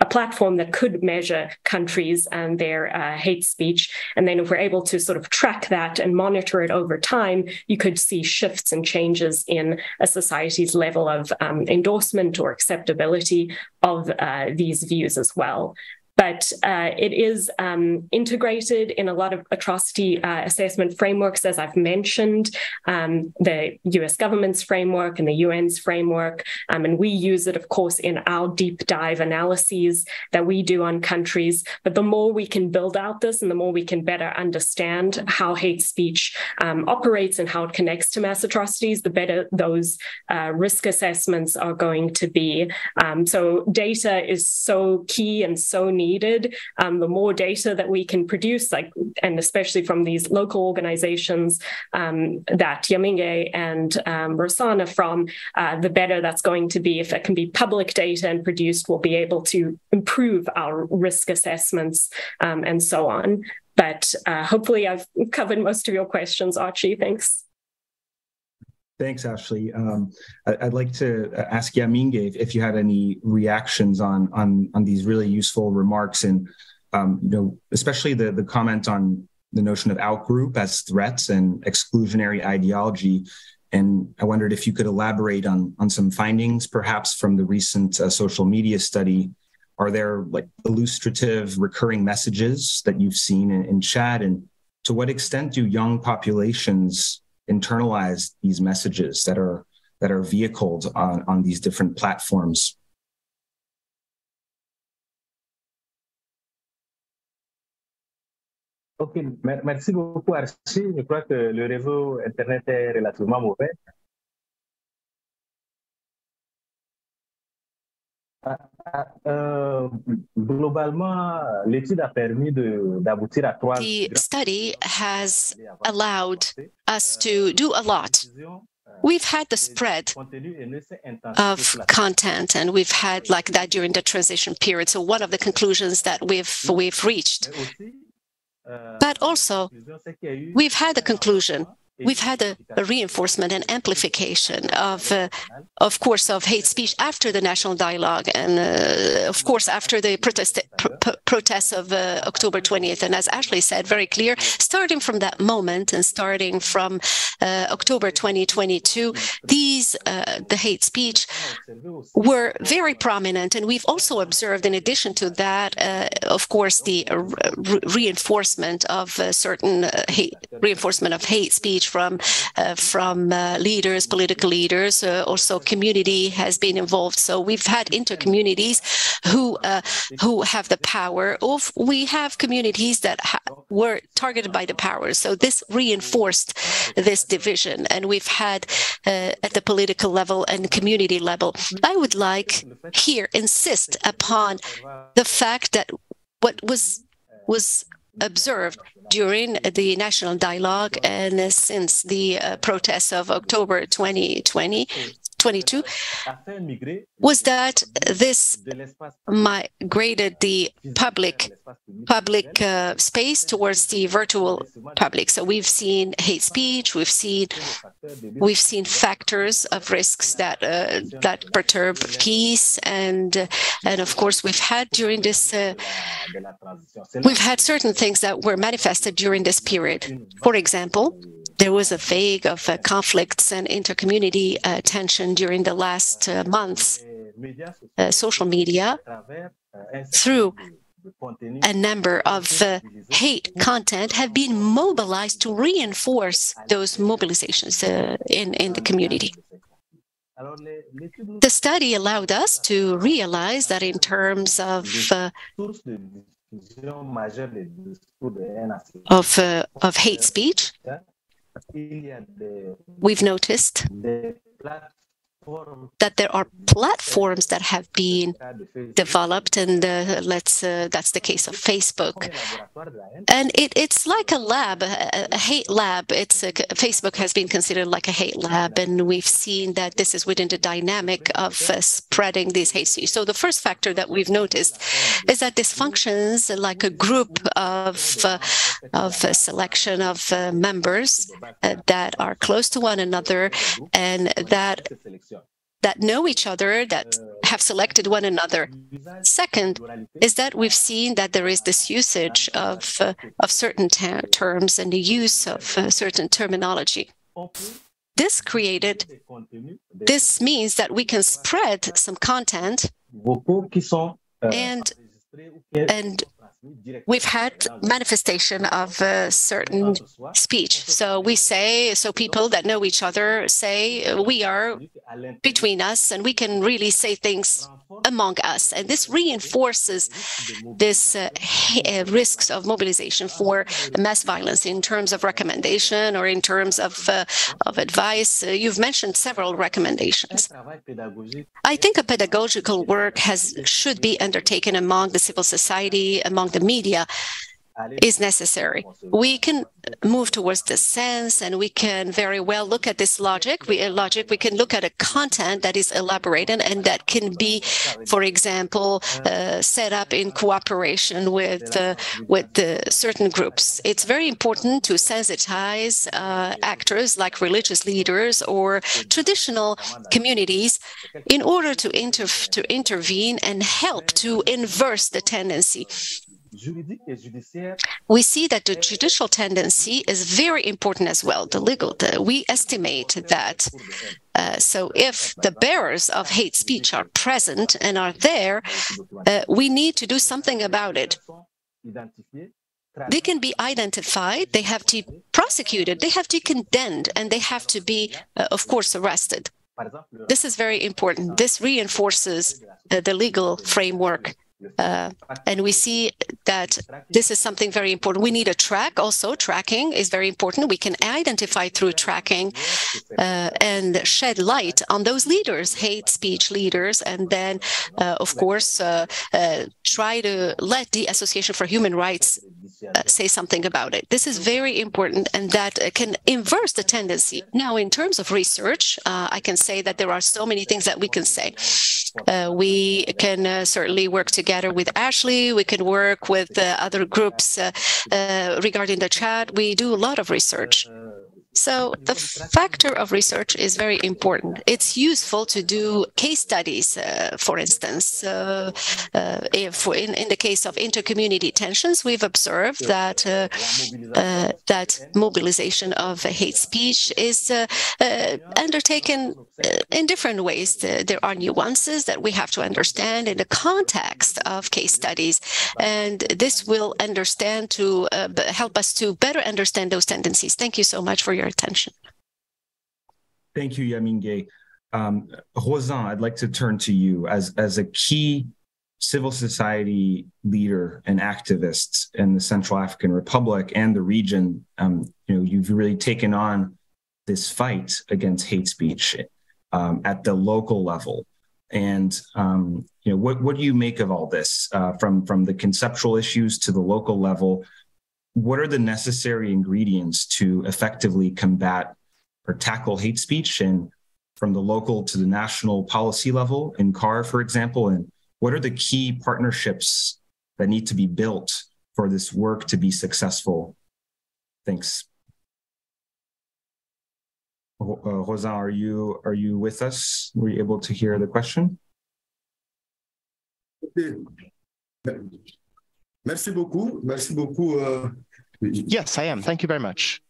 a, platform that could measure countries and their uh, hate speech. And then if we're able to sort of track that and monitor it over time, you could see shifts and changes in a society's level of um, endorsement or acceptability of uh, these views as well but uh, it is um, integrated in a lot of atrocity uh, assessment frameworks, as I've mentioned, um, the US government's framework and the UN's framework. Um, and we use it, of course, in our deep dive analyses that we do on countries. But the more we can build out this and the more we can better understand how hate speech um, operates and how it connects to mass atrocities, the better those uh, risk assessments are going to be. Um, so data is so key and so needed needed. Um, the more data that we can produce, like and especially from these local organizations um, that Yamingué and um, Rosana from, uh, the better that's going to be. If it can be public data and produced, we'll be able to improve our risk assessments um, and so on. But uh, hopefully, I've covered most of your questions, Archie. Thanks. Thanks, Ashleigh. Um, I, would like to ask Yamingué if you had any reactions on on on these really useful remarks, and um, you know, especially the the comment on the notion of outgroup as threats and exclusionary ideology. And I wondered if you could elaborate on on some findings, perhaps from the recent uh, social media study. Are there like illustrative recurring messages that you've seen in, in and to what extent do young populations internalize these messages that are that are vehicled on, on these different platforms Ok, merci beaucoup Archie. Je crois que le réseau Internet est relativement mauvais. The study has allowed us to do a lot. We've had the spread of content, and we've had like that during the transition period. So one of the conclusions that we've we've reached. But also, we've had the conclusion we've had a, a, reinforcement and amplification of, uh, of course, of hate speech after the national dialogue, and uh, of course after the protest pr- protests of uh, October 20th. And as Ashleigh said, very clear, starting from that moment and starting from uh, October 2022, these uh, the hate speech were very prominent, and we've also observed, in addition to that, uh, of course, the re- reinforcement of certain hate reinforcement of hate speech from uh, from uh, leaders, political leaders. Uh, also, community has been involved. So we've had intercommunities who who have the power. Of we have communities that ha- were targeted by the power. So this reinforced this division, and we've had at the political level and community level. I would like here insist upon the fact that what was was observed during the national dialogue and since the uh, protests of October 2020 22 was that this migrated the public public uh, space towards the virtual public. So we've seen hate speech we've seen we've seen factors of risks that uh, that perturb peace and and of course we've had during this uh, we've had certain things that were manifested during this period. For example there was a vague of uh, conflicts and intercommunity uh, tension during the last uh, months. Uh, social media, through a number of uh, hate content, have been mobilized to reinforce those mobilizations uh, in, in the community. The study allowed us to realize that in terms of of, of hate speech, we've noticed that there are platforms that have been developed, and uh, let's uh, that's the case of Facebook. And it, it's like a lab, a, a hate lab. It's a, Facebook has been considered like a hate lab, and we've seen that this is within the dynamic of uh, spreading these hate speech. So the first factor that we've noticed is that this functions like a group of uh, of a selection of uh, members uh, that are close to one another, and that that know each other, that have selected one another. Second is that we've seen that there is this usage of, uh, of certain ter- terms and the use of uh, certain terminology. This created, this means that we can spread some content and, and we've had manifestation of a certain speech. So we say, so people that know each other say, we are between us and we can really say things among us. And this reinforces this uh, uh, risks of mobilization for mass violence in terms of recommendation or in terms of, uh, of advice. Uh, you've mentioned several recommendations. I think a pedagogical work has should be undertaken among the civil society, among the media, is necessary. We can move towards the sense and we can very well look at this logic. We, uh, logic, we can look at a content that is elaborated and that can be, for example, uh, set up in cooperation with, uh, with certain groups. It's very important to sensitize uh, actors like religious leaders or traditional communities in order to, inter- to intervene and help to inverse the tendency we see that the judicial tendency is very important as well. The legal, the, we estimate that. Uh, so, if the bearers of hate speech are present and are there, uh, we need to do something about it. They can be identified, they have to be prosecuted, they have to be condemned, and they have to be, uh, of course, arrested. This is very important. This reinforces uh, the legal framework Uh, and we see that this is something very important. We need a track also. Tracking is very important. We can identify through tracking uh, and shed light on those leaders, hate speech leaders, and then, uh, of course, uh, uh, try to let the Association for Human Rights say something about it. This is very important, and that can inverse the tendency. Now, in terms of research, I can say that there are so many things that we can say. We can certainly work together together with Ashleigh. We can work with uh, other groups uh, uh, regarding the chat. We do a lot of research. So the factor of research is very important. It's useful to do case studies, uh, for instance. Uh, uh, if in, in the case of intercommunity tensions, we've observed that uh, uh, that mobilization of hate speech is uh, undertaken in different ways. There are nuances that we have to understand in the context of case studies, and this will understand to help us to better understand those tendencies. Thank you so much for your attention. Thank you, Yamingué. Um, Rhosyns, I'd like to turn to you as, as a key civil society leader and activist in the Central African Republic and the region. Um, you know, you've really taken on this fight against hate speech um, at the local level. And um, you know, what what do you make of all this, uh, from from the conceptual issues to the local level? What are the necessary ingredients to effectively combat or tackle hate speech and from the local to the national policy level in CAR, for example? And what are the key partnerships that need to be built for this work to be successful? Thanks. Uh, Rhosyns, are you are you with us? Were you able to hear the question? Merci beaucoup. Merci beaucoup. Euh, yes, I am. Thank you very much.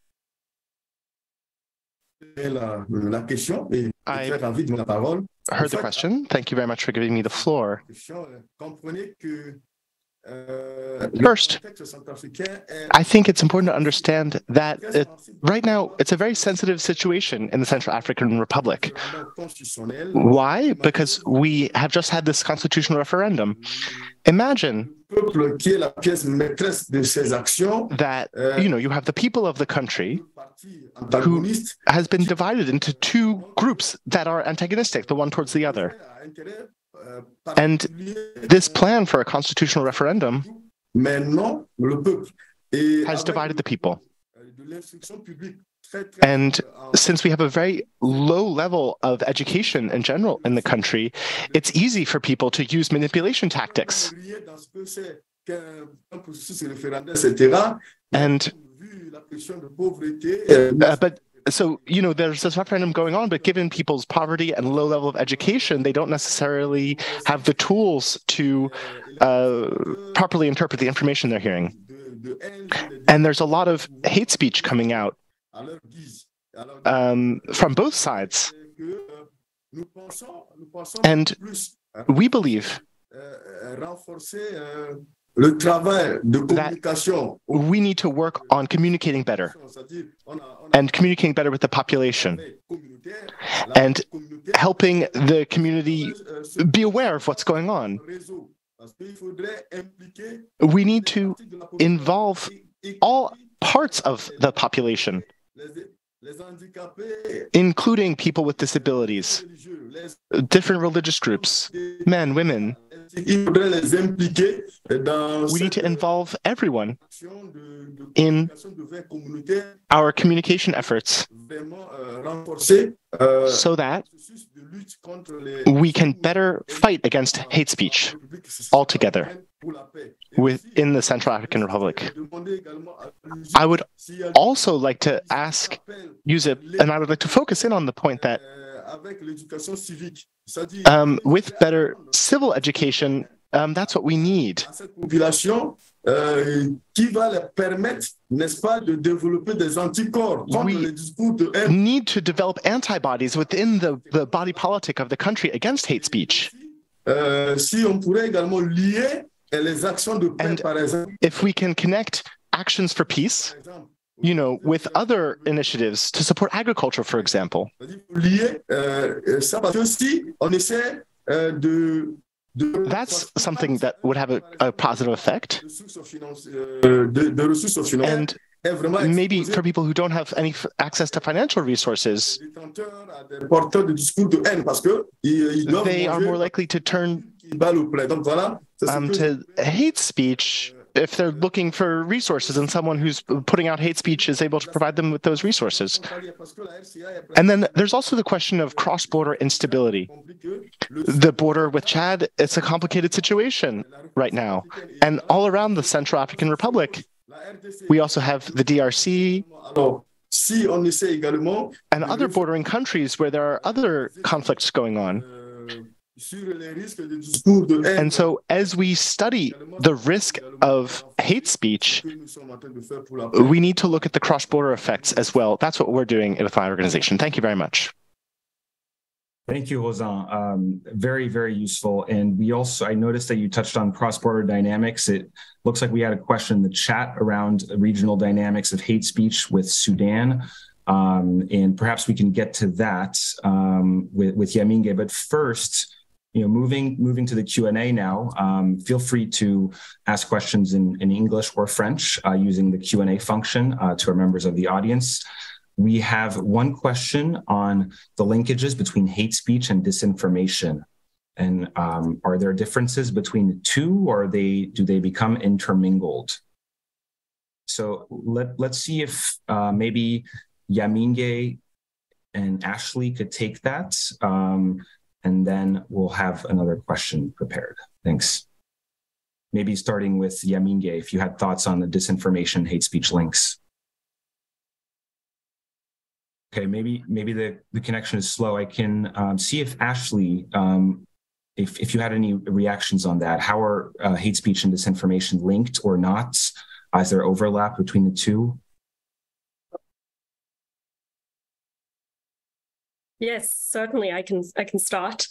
La, la question et I très ravi de la parole. heard the question. Thank you very much for giving me the floor. Comprenez que Uh, First, I think it's important to understand that it, right now it's a very sensitive situation in the Central African Republic. Why? Because we have just had this constitutional referendum. Imagine that you know you have the people of the country who has been divided into two groups that are antagonistic, the one towards the other. And this plan for a constitutional referendum has divided the people. And since we have a very low level of education in general in the country, it's easy for people to use manipulation tactics. And uh, but so you know there's this referendum going on but given people's poverty and low level of education they don't necessarily have the tools to uh, properly interpret the information they're hearing. And there's a lot of hate speech coming out um, from both sides. And we believe le travail de communication. we need to work on communicating better and communicating better with the population and helping the community be aware of what's going on. We need to involve all parts of the population, including people with disabilities, different religious groups, men, women, we need to involve everyone in our communication efforts so that we can better fight against hate speech altogether within the Central African Republic. I would also like to ask USIP, and I would like to focus in on the point that um, with better civil education, um, that's what we need. Euh, qui va leur permettre, n'est-ce pas, de développer des anticorps contre We les discours de haine. Need to develop antibodies within the, the body politic of the country against hate speech. Euh, si on pourrait également lier les actions de paix, And If we can connect actions for peace, you know, with other initiatives to support agriculture, for example, euh, ça parce que si on essaie euh, de That's something that would have a, a positive effect. And maybe for people who don't have any access to financial resources, they are more likely to turn um, to hate speech if they're looking for resources and someone who's putting out hate speech is able to provide them with those resources. And then there's also the question of cross-border instability. The border with Chad, it's a complicated situation right now. And all around the Central African Republic, we also have the DRC and other bordering countries where there are other conflicts going on. And so, as we study the risk of hate speech, we need to look at the cross border effects as well. That's what we're doing with my organization. Thank you very much. Thank you, Rhosyns. Um, very, very useful. And we also, I noticed that you touched on cross border dynamics. It looks like we had a question in the chat around regional dynamics of hate speech with Sudan. Um, and perhaps we can get to that um, with, with Yamingué. But first, you know, moving moving to the Q and A now. Um, feel free to ask questions in, in English or French uh, using the Q and A function uh, to our members of the audience. We have one question on the linkages between hate speech and disinformation, and um, are there differences between the two, or they do they become intermingled? So let let's see if uh, maybe Yamingué and Ashleigh could take that. Um, and then we'll have another question prepared. Thanks. Maybe starting with Yamingué, if you had thoughts on the disinformation hate speech links. Okay, maybe maybe the, the connection is slow. I can um, see if Ashleigh, um, if, if you had any reactions on that. How are uh, hate speech and disinformation linked or not? Is there overlap between the two? Yes, certainly I can I can start.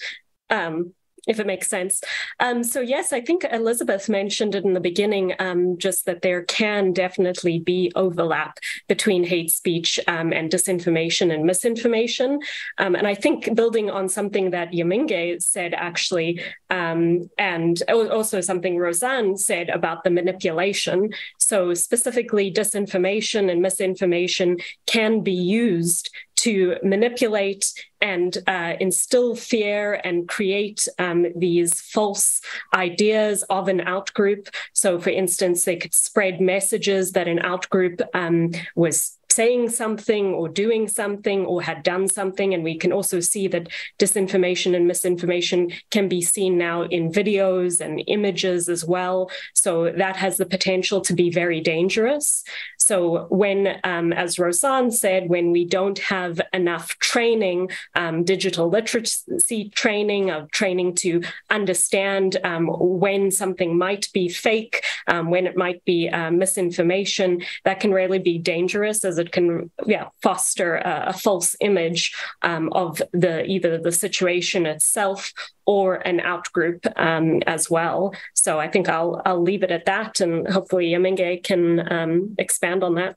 Um, if it makes sense. Um, so, yes, I think Elizabeth mentioned it in the beginning, um, just that there can definitely be overlap between hate speech um, and disinformation and misinformation. Um, and I think building on something that Yamingué said, actually, um, and also something Rhosyns said about the manipulation. So, specifically, disinformation and misinformation can be used to manipulate and uh, instill fear and create um, these false ideas of an outgroup. So, for instance, they could spread messages that an outgroup um, was saying something or doing something or had done something. And we can also see that disinformation and misinformation can be seen now in videos and images as well. So that has the potential to be very dangerous. So when, um, as Rhosyns said, when we don't have enough training, um, digital literacy training, of training to understand um, when something might be fake, um, when it might be uh, misinformation, that can really be dangerous as it can yeah, foster a, a false image um, of the either the situation itself or an outgroup um, as well. So I think I'll I'll leave it at that, and hopefully Yamingué can um, expand on that.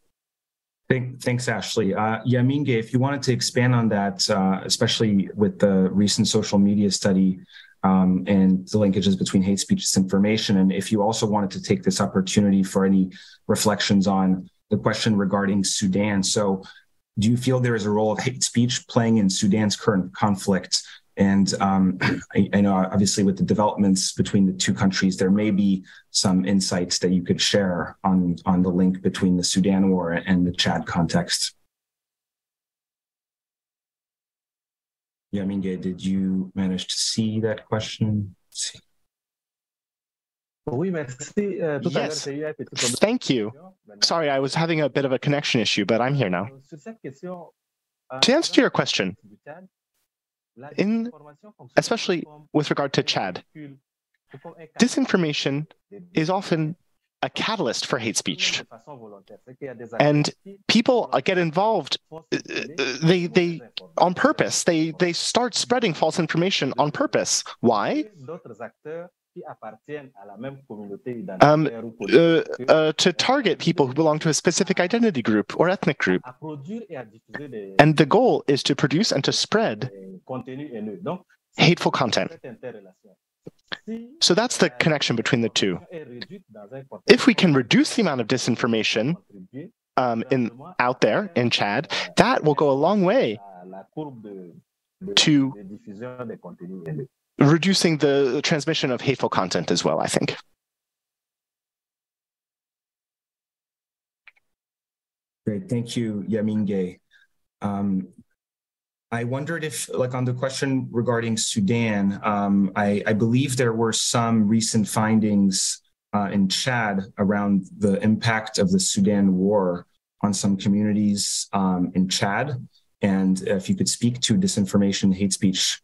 Thanks, Ashleigh. Uh, Yamingué, if you wanted to expand on that, uh, especially with the recent social media study um, and the linkages between hate speech disinformation, and if you also wanted to take this opportunity for any reflections on the question regarding Sudan. So, do you feel there is a role of hate speech playing in Sudan's current conflict? And um, I, I, know, obviously, with the developments between the two countries, there may be some insights that you could share on on the link between the Sudan war and the Chad context. Yamingué, did you manage to see that question? Euh, yes. Thank you. Sorry, I was having a bit of a connection issue, but I'm here now. Euh, to answer your question, in, especially with regard to Chad, disinformation is often a catalyst for hate speech. And people get involved, uh, uh, they, they, on purpose, they, they start spreading false information on purpose. Why? Um, uh, uh, to target people who belong to a specific identity group or ethnic group. And the goal is to produce and to spread hateful content. So that's the connection between the two. If we can reduce the amount of disinformation um, in out there in Chad, that will go a long way to reducing the transmission of hateful content as well, I think. Great. Thank you, Yamingué. Um, I wondered if, like on the question regarding Sudan, um, I, I, believe there were some recent findings uh, in Chad around the impact of the Sudan war on some communities um, in Chad. And if you could speak to disinformation, hate speech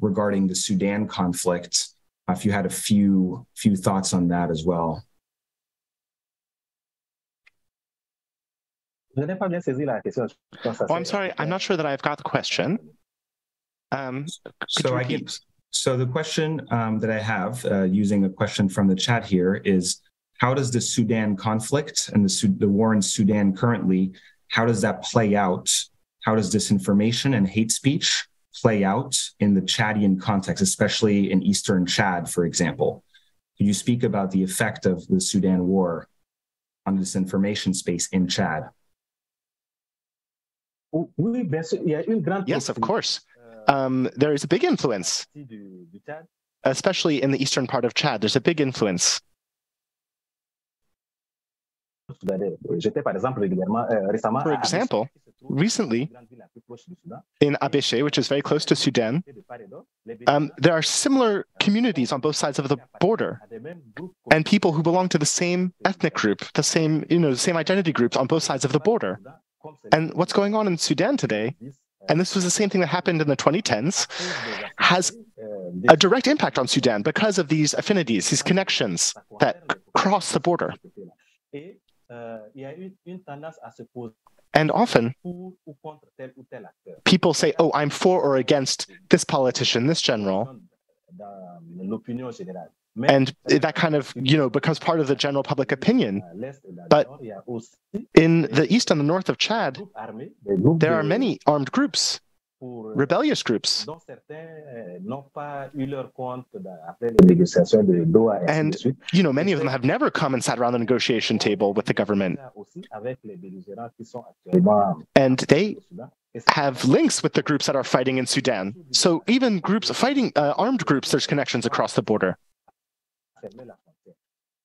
regarding the Sudan conflict, uh, if you had a few few thoughts on that as well. Oh, I'm sorry, I'm not sure that I've got the question. Um, so I so the question um, that I have, uh, using a question from the chat here, is how does the Sudan conflict and the, the war in Sudan currently, how does that play out? How does disinformation and hate speech play out in the Chadian context, especially in Eastern Chad, for example? Could you speak about the effect of the Sudan war on the disinformation space in Chad? Yes, of course. Um, there is a big influence, especially in the eastern part of Chad. There's a big influence. For example, recently in Abéché, which is very close to Sudan, um, there are similar communities on both sides of the border, and people who belong to the same ethnic group, the same, you know, the same identity groups on both sides of the border. And what's going on in Sudan today, and this was the same thing that happened in the 2010s, has a direct impact on Sudan because of these affinities, these connections that cross the border. And often, people say, oh, I'm for or against this politician, this general. And that kind of, you know, becomes part of the general public opinion. But in the east and the north of Chad, there are many armed groups, rebellious groups. And, you know, many of them have never come and sat around the negotiation table with the government. And they have links with the groups that are fighting in Sudan. So even groups fighting, uh, armed groups, there's connections across the border.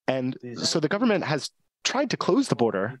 And so the government has tried to close the border.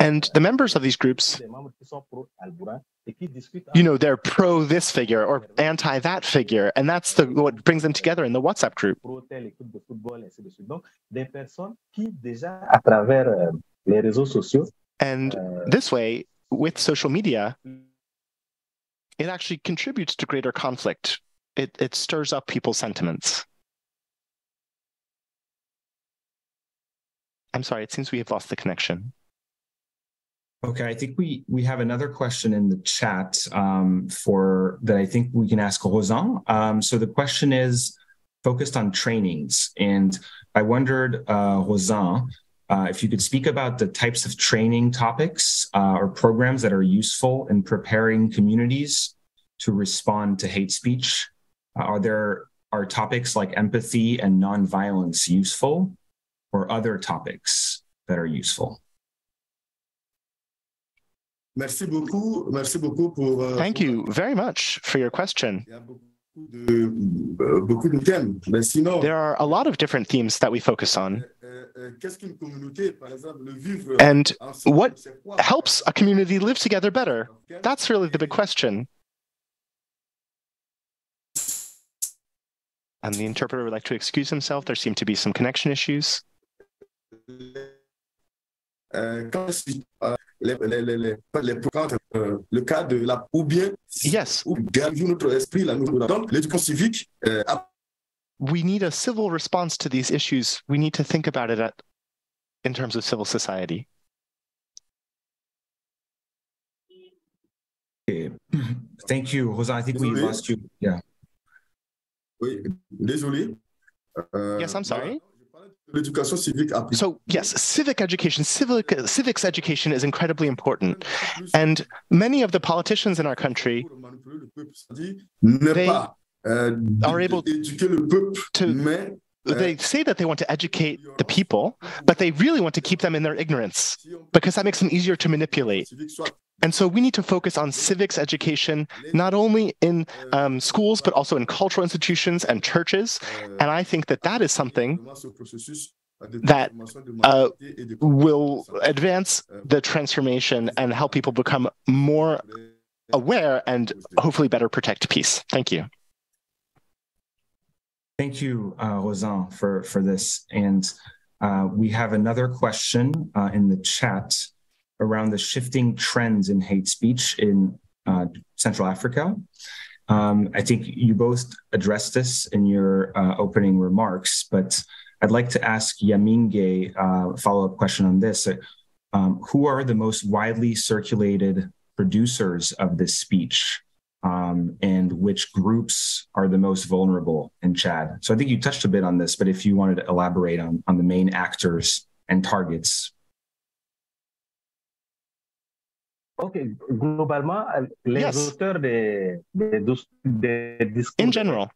And the members of these groups, you know, they're pro this figure or anti that figure, and that's the what brings them together in the WhatsApp group. And this way, with social media, it actually contributes to greater conflict. It, it stirs up people's sentiments. I'm sorry, it seems we have lost the connection. Okay, I think we we have another question in the chat um, for that I think we can ask Rhosyns. Um, so the question is focused on trainings, and I wondered, uh, Rhosyns, uh, if you could speak about the types of training topics uh, or programs that are useful in preparing communities to respond to hate speech. Uh, are there are topics like empathy and nonviolence useful? or other topics that are useful. Merci beaucoup. Merci beaucoup pour, uh, Thank you very much for your question. Euh, there are a lot of different themes that we focus on. Euh, euh, and what helps a community live together better? That's really the big question. And the interpreter would like to excuse himself. There seem to be some connection issues. Euh, euh, les, les, les, les, euh, le cas de la ou bien yes. ou notre esprit la donc l'éducation civique we need a civil response to these issues. We need to think about it at, in terms of civil society. Okay. Thank you, Jose. I think we Désolé. lost you. Yeah. Oui, désolé. Euh, Yes, I'm sorry. L'éducation civique appliquée. So yes, civic education, civic civics education is incredibly important, and many of the politicians in our country Pour manipuler le peuple, c'est-à-dire ne They euh, are able éduquer le peuple, to- euh, they say that they want to educate the people, but they really want to keep them in their ignorance because that makes them easier to manipulate. And so we need to focus on civics education, not only in um, schools, but also in cultural institutions and churches. And I think that that is something that, uh, will advance the transformation and help people become more aware and hopefully better protect peace. Thank you. Thank you, uh, Rhosyns, for, for this. And uh, we have another question uh, in the chat around the shifting trends in hate speech in uh, Central Africa. Um, I think you both addressed this in your uh, opening remarks, but I'd like to ask Yamingué uh, a follow-up question on this. Um, who are the most widely circulated producers of this speech? um, and which groups are the most vulnerable in Chad. So I think you touched a bit on this, but if you wanted to elaborate on, on the main actors and targets. Ok, globalement, les Yes. auteurs des, des, des discours. In general,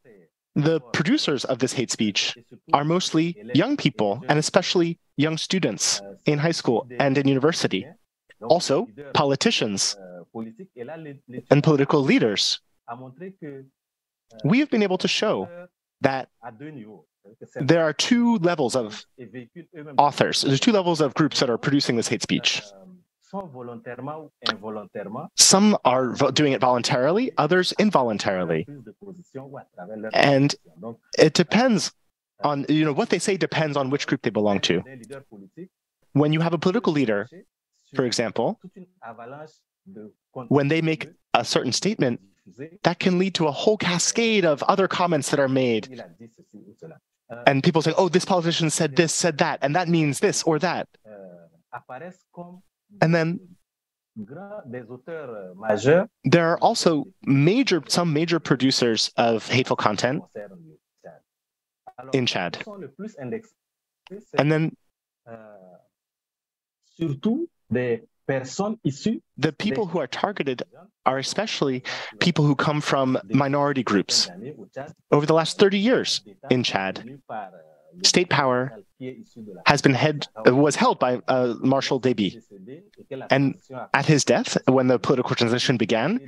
The producers of this hate speech are mostly young people and especially young students in high school and in university. Also, politicians and political leaders. We have been able to show that there are two levels of authors. There's two levels of groups that are producing this hate speech. Some are doing it voluntarily, others involuntarily. And it depends on, you know, what they say depends on which group they belong to. When you have a political leader, for example, when they make a certain statement, that can lead to a whole cascade of other comments that are made. And people say, oh, this politician said this, said that, and that means this or that. And then there are also major, some major producers of hateful content in Chad. And then the people who are targeted are especially people who come from minority groups. Over the last 30 years in Chad, state power has been head was held by uh, Marshal Deby. And at his death, when the political transition began,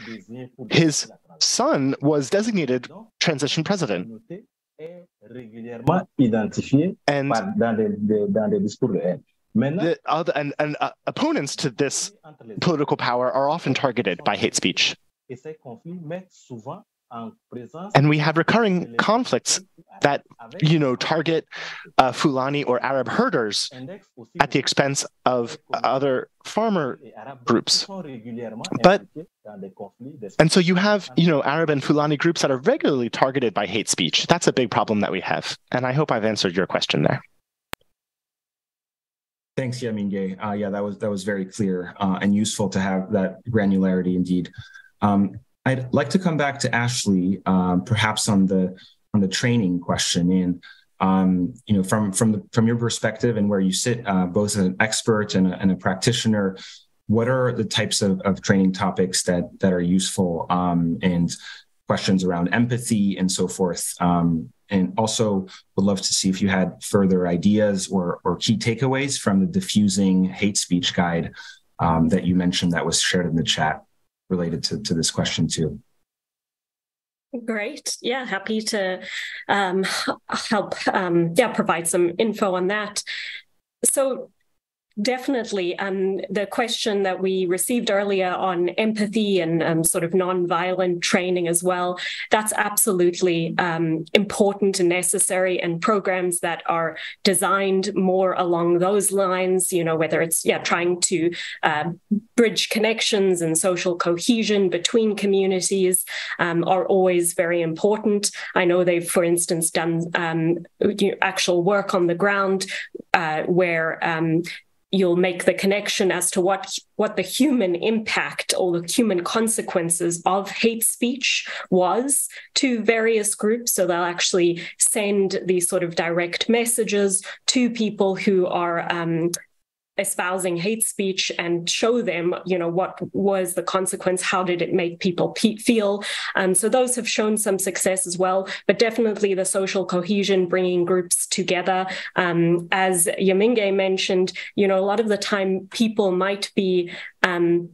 his son was designated transition president. And the other and, and uh, opponents to this political power are often targeted by hate speech. And we have recurring conflicts that, you know, target uh, Fulani or Arab herders at the expense of other farmer groups. But and so you have, you know, Arab and Fulani groups that are regularly targeted by hate speech. That's a big problem that we have. And I hope I've answered your question there. Thanks, Yamingué. Uh, yeah, that was that was very clear uh, and useful to have that granularity indeed. Um, I'd like to come back to Ashleigh, um, perhaps on the on the training question, and um, you know, from from the, from your perspective and where you sit, uh, both as an expert and a, and a practitioner, what are the types of, of training topics that that are useful um, and questions around empathy and so forth. Um, and also would love to see if you had further ideas or, or key takeaways from the diffusing hate speech guide um, that you mentioned that was shared in the chat related to, to this question too. Great. Yeah, happy to um, help. Um, yeah, provide some info on that. So, definitely. Um, the question that we received earlier on empathy and um, sort of non-violent training as well, that's absolutely um, important and necessary. And programs that are designed more along those lines, you know, whether it's yeah trying to uh, bridge connections and social cohesion between communities, um, are always very important. I know they've, for instance, done um, actual work on the ground uh, where um, you'll make the connection as to what what the human impact or the human consequences of hate speech was to various groups. So they'll actually send these sort of direct messages to people who are um, espousing hate speech and show them you know what was the consequence how did it make people pe- feel? Um, so those have shown some success as well but definitely the social cohesion bringing groups together. Um, as Yamingué mentioned you know a lot of the time people might be um,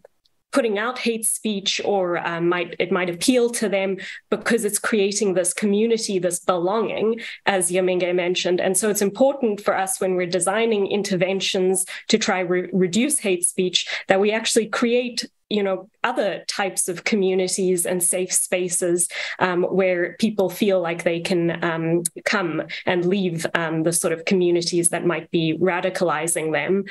putting out hate speech or um, might it might appeal to them because it's creating this community this belonging as Yamingué mentioned. And so it's important for us when we're designing interventions to try re- reduce hate speech that we actually create you know other types of communities and safe spaces um, where people feel like they can um, come and leave um, the sort of communities that might be radicalizing them.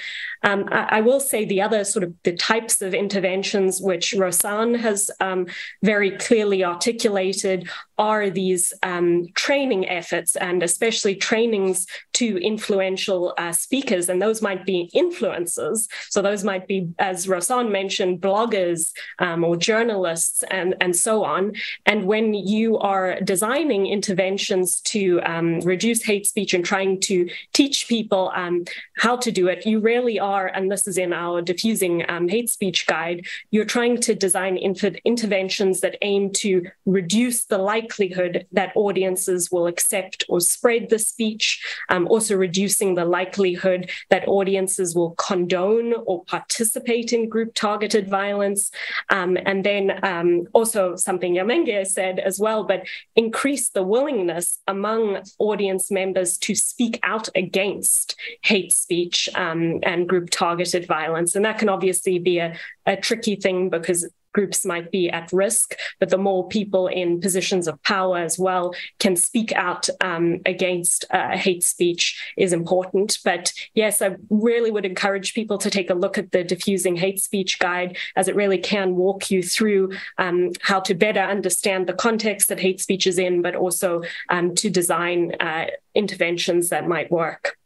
Um, I, I, will say the other sort of the types of interventions which Rhosyns has um, very clearly articulated are these um, training efforts and especially trainings to influential uh, speakers. And those might be influencers. So those might be, as Rhosyns mentioned, bloggers, um, or journalists and, and so on. And when you are designing interventions to um, reduce hate speech and trying to teach people um, how to do it, you really are, and this is in our diffusing um, hate speech guide, you're trying to design inf- interventions that aim to reduce the likelihood that audiences will accept or spread the speech, um, also reducing the likelihood that audiences will condone or participate in group targeted violence. Um, and then um, also something Yamingué said as well, but increase the willingness among audience members to speak out against hate speech um, and group targeted violence. And that can obviously be a, a tricky thing because groups might be at risk, but the more people in positions of power as well can speak out um, against uh, hate speech is important. But yes, I really would encourage people to take a look at the Diffusing Hate Speech Guide, as it really can walk you through um, how to better understand the context that hate speech is in, but also um, to design uh, interventions that might work.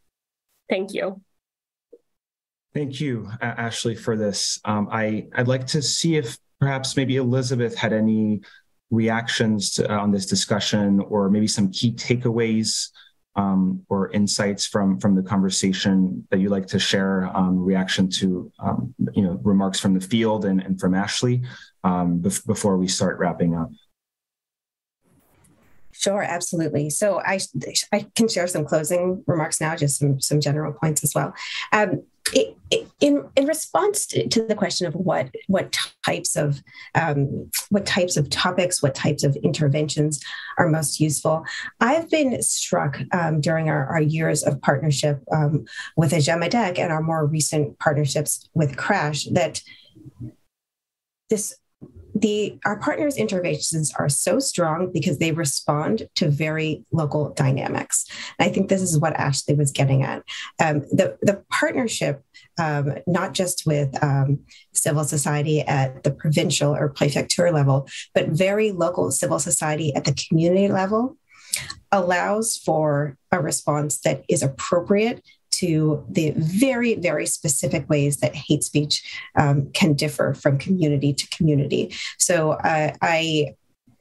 Thank you. Thank you, Ashleigh, for this. Um, I, I'd like to see if perhaps maybe Elizabeth had any reactions to, uh, on this discussion or maybe some key takeaways um, or insights from from the conversation that you'd like to share um, reaction to um, you know remarks from the field and, and from Ashleigh um, bef- before we start wrapping up Sure, absolutely. So I I can share some closing remarks now, just some some general points as well. Um, in in response to, the question of what what types of um, what types of topics, what types of interventions are most useful, I've been struck um, during our, our years of partnership um, with AJEMADEC and our more recent partnerships with Crash that this the our partners interventions are so strong because they respond to very local dynamics. And i think this is what Ashleigh was getting at. Um, the, the partnership um, not just with um, civil society at the provincial or prefecture level but very local civil society at the community level allows for a response that is appropriate to the very, very specific ways that hate speech um, can differ from community to community. So uh, I,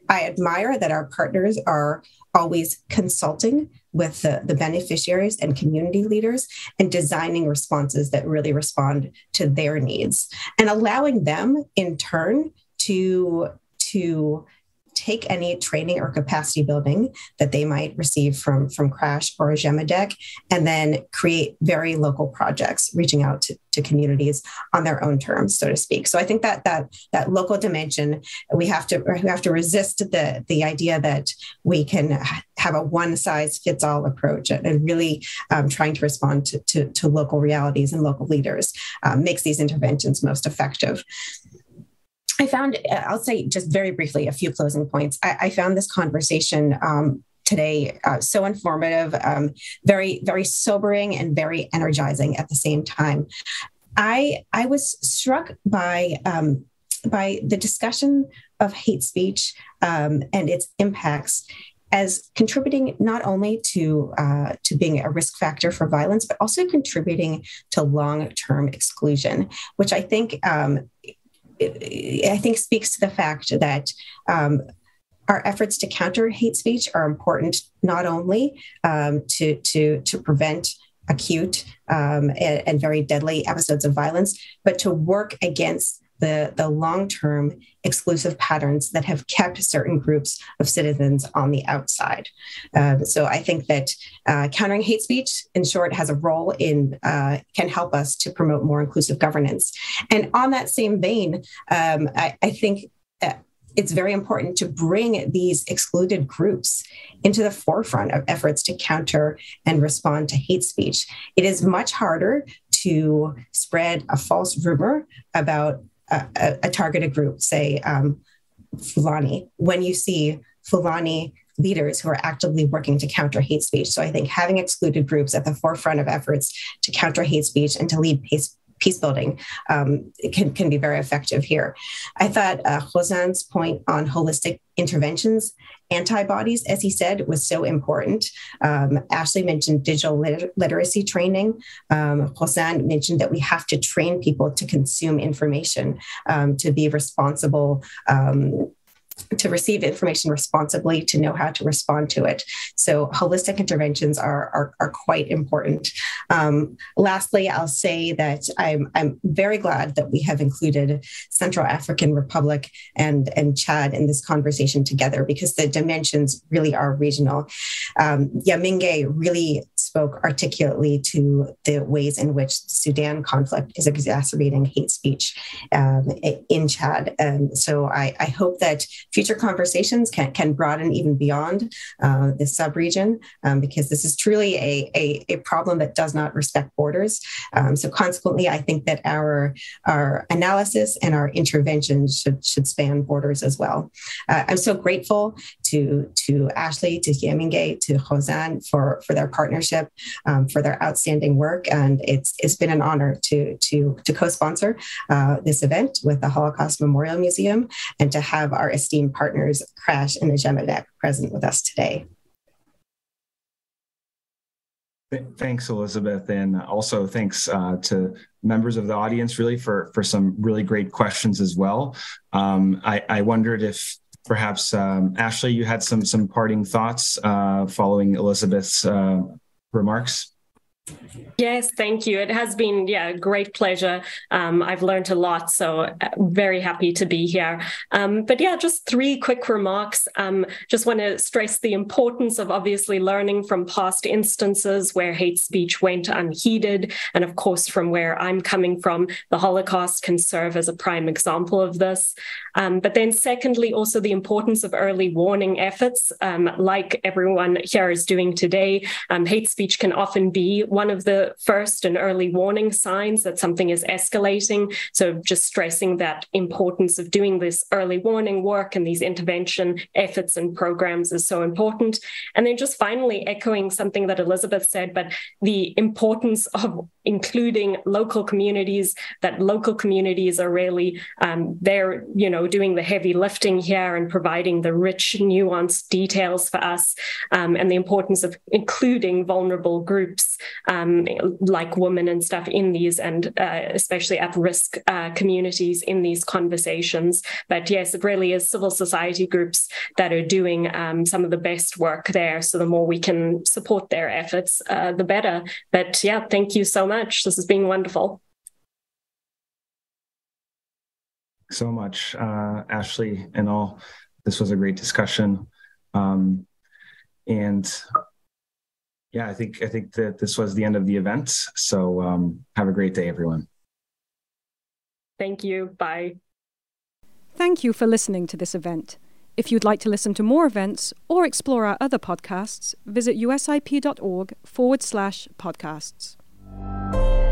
I admire that our partners are always consulting with the, the beneficiaries and community leaders and designing responses that really respond to their needs and allowing them in turn to to take any training or capacity building that they might receive from, from Crash or AJEMADEC and then create very local projects, reaching out to, to communities on their own terms, so to speak. So I think that that that local dimension, we have to we have to resist the the idea that we can have a one size fits all approach and really um, trying to respond to, to, to, local realities and local leaders um, makes these interventions most effective. I found, I'll say just very briefly a few closing points. I, I found this conversation um, today uh, so informative, um, very, very sobering, and very energizing at the same time. I, I was struck by, um, by the discussion of hate speech um, and its impacts as contributing not only to uh, to being a risk factor for violence, but also contributing to long term exclusion, which I think um, I think speaks to the fact that. Um, our efforts to counter hate speech are important not only um, to, to, to prevent acute um, and, and, very deadly episodes of violence, but to work against the, the long term exclusive patterns that have kept certain groups of citizens on the outside. Um, so I think that uh, countering hate speech, in short, has a role in, uh, can help us to promote more inclusive governance. And on that same vein, um, I, I, think. Uh, it's very important to bring these excluded groups into the forefront of efforts to counter and respond to hate speech. It is much harder to spread a false rumor about a, a targeted group, say um, Fulani, when you see Fulani leaders who are actively working to counter hate speech. So I think having excluded groups at the forefront of efforts to counter hate speech and to lead peace, peace building um, can, can be very effective here. I thought uh, Rhosyns's point on holistic interventions, antibodies, as he said, was so important. Um, Ashleigh mentioned digital liter- literacy training. Um, mentioned that we have to train people to consume information, um, to be responsible um, to receive information responsibly, to know how to respond to it. So holistic interventions are, are, are quite important. Um, lastly, I'll say that I'm, I'm very glad that we have included Central African Republic and, and Chad in this conversation together because the dimensions really are regional. Um, Yamingué really spoke articulately to the ways in which the Sudan conflict is exacerbating hate speech um, in Chad. And so I, I hope that future conversations can, can broaden even beyond uh, this subregion um, because this is truly a, a, a, problem that does not respect borders. Um, so consequently, I think that our, our analysis and our interventions should, should span borders as well. Uh, I'm so grateful to, to Ashleigh, to Yamingué, to Rhosyns for, for their partnership, um, for their outstanding work. And it's, it's been an honor to, to, to co-sponsor uh, this event with the Holocaust Memorial Museum and to have our esteemed partners, Crash and the AJEMADEC, present with us today. Thanks, Elizabeth, and also thanks uh, to members of the audience, really for for some really great questions as well. Um, I, I, wondered if perhaps um, Ashleigh, you had some some parting thoughts uh, following Elizabeth's uh, remarks. Yes, thank you. It has been, yeah, a great pleasure. Um, I've learned a lot, so uh, very happy to be here. Um, but yeah, just three quick remarks. Um, just want to stress the importance of obviously learning from past instances where hate speech went unheeded. And of course, from where I'm coming from, the Holocaust can serve as a prime example of this. Um, but then, secondly, also the importance of early warning efforts, um, like everyone here is doing today. Um, hate speech can often be one of the first and early warning signs that something is escalating. So just stressing that importance of doing this early warning work and these intervention efforts and programs is so important. And then just finally echoing something that Elizabeth said, but the importance of including local communities, that local communities are really um, they're, you know, doing the heavy lifting here and providing the rich, nuanced details for us, um, and the importance of including vulnerable groups um, like women and stuff in these, and uh, especially at risk uh, communities in these conversations. But yes, it really is civil society groups that are doing um, some of the best work there. So the more we can support their efforts, uh, the better. But yeah, thank you so much. This has been wonderful. So much, uh, Ashleigh, and all this was a great discussion. Um, and yeah, I think I think that this was the end of the event. So um, have a great day, everyone. Thank you. Bye. Thank you for listening to this event. If you'd like to listen to more events or explore our other podcasts, visit usip.org forward slash podcasts. Música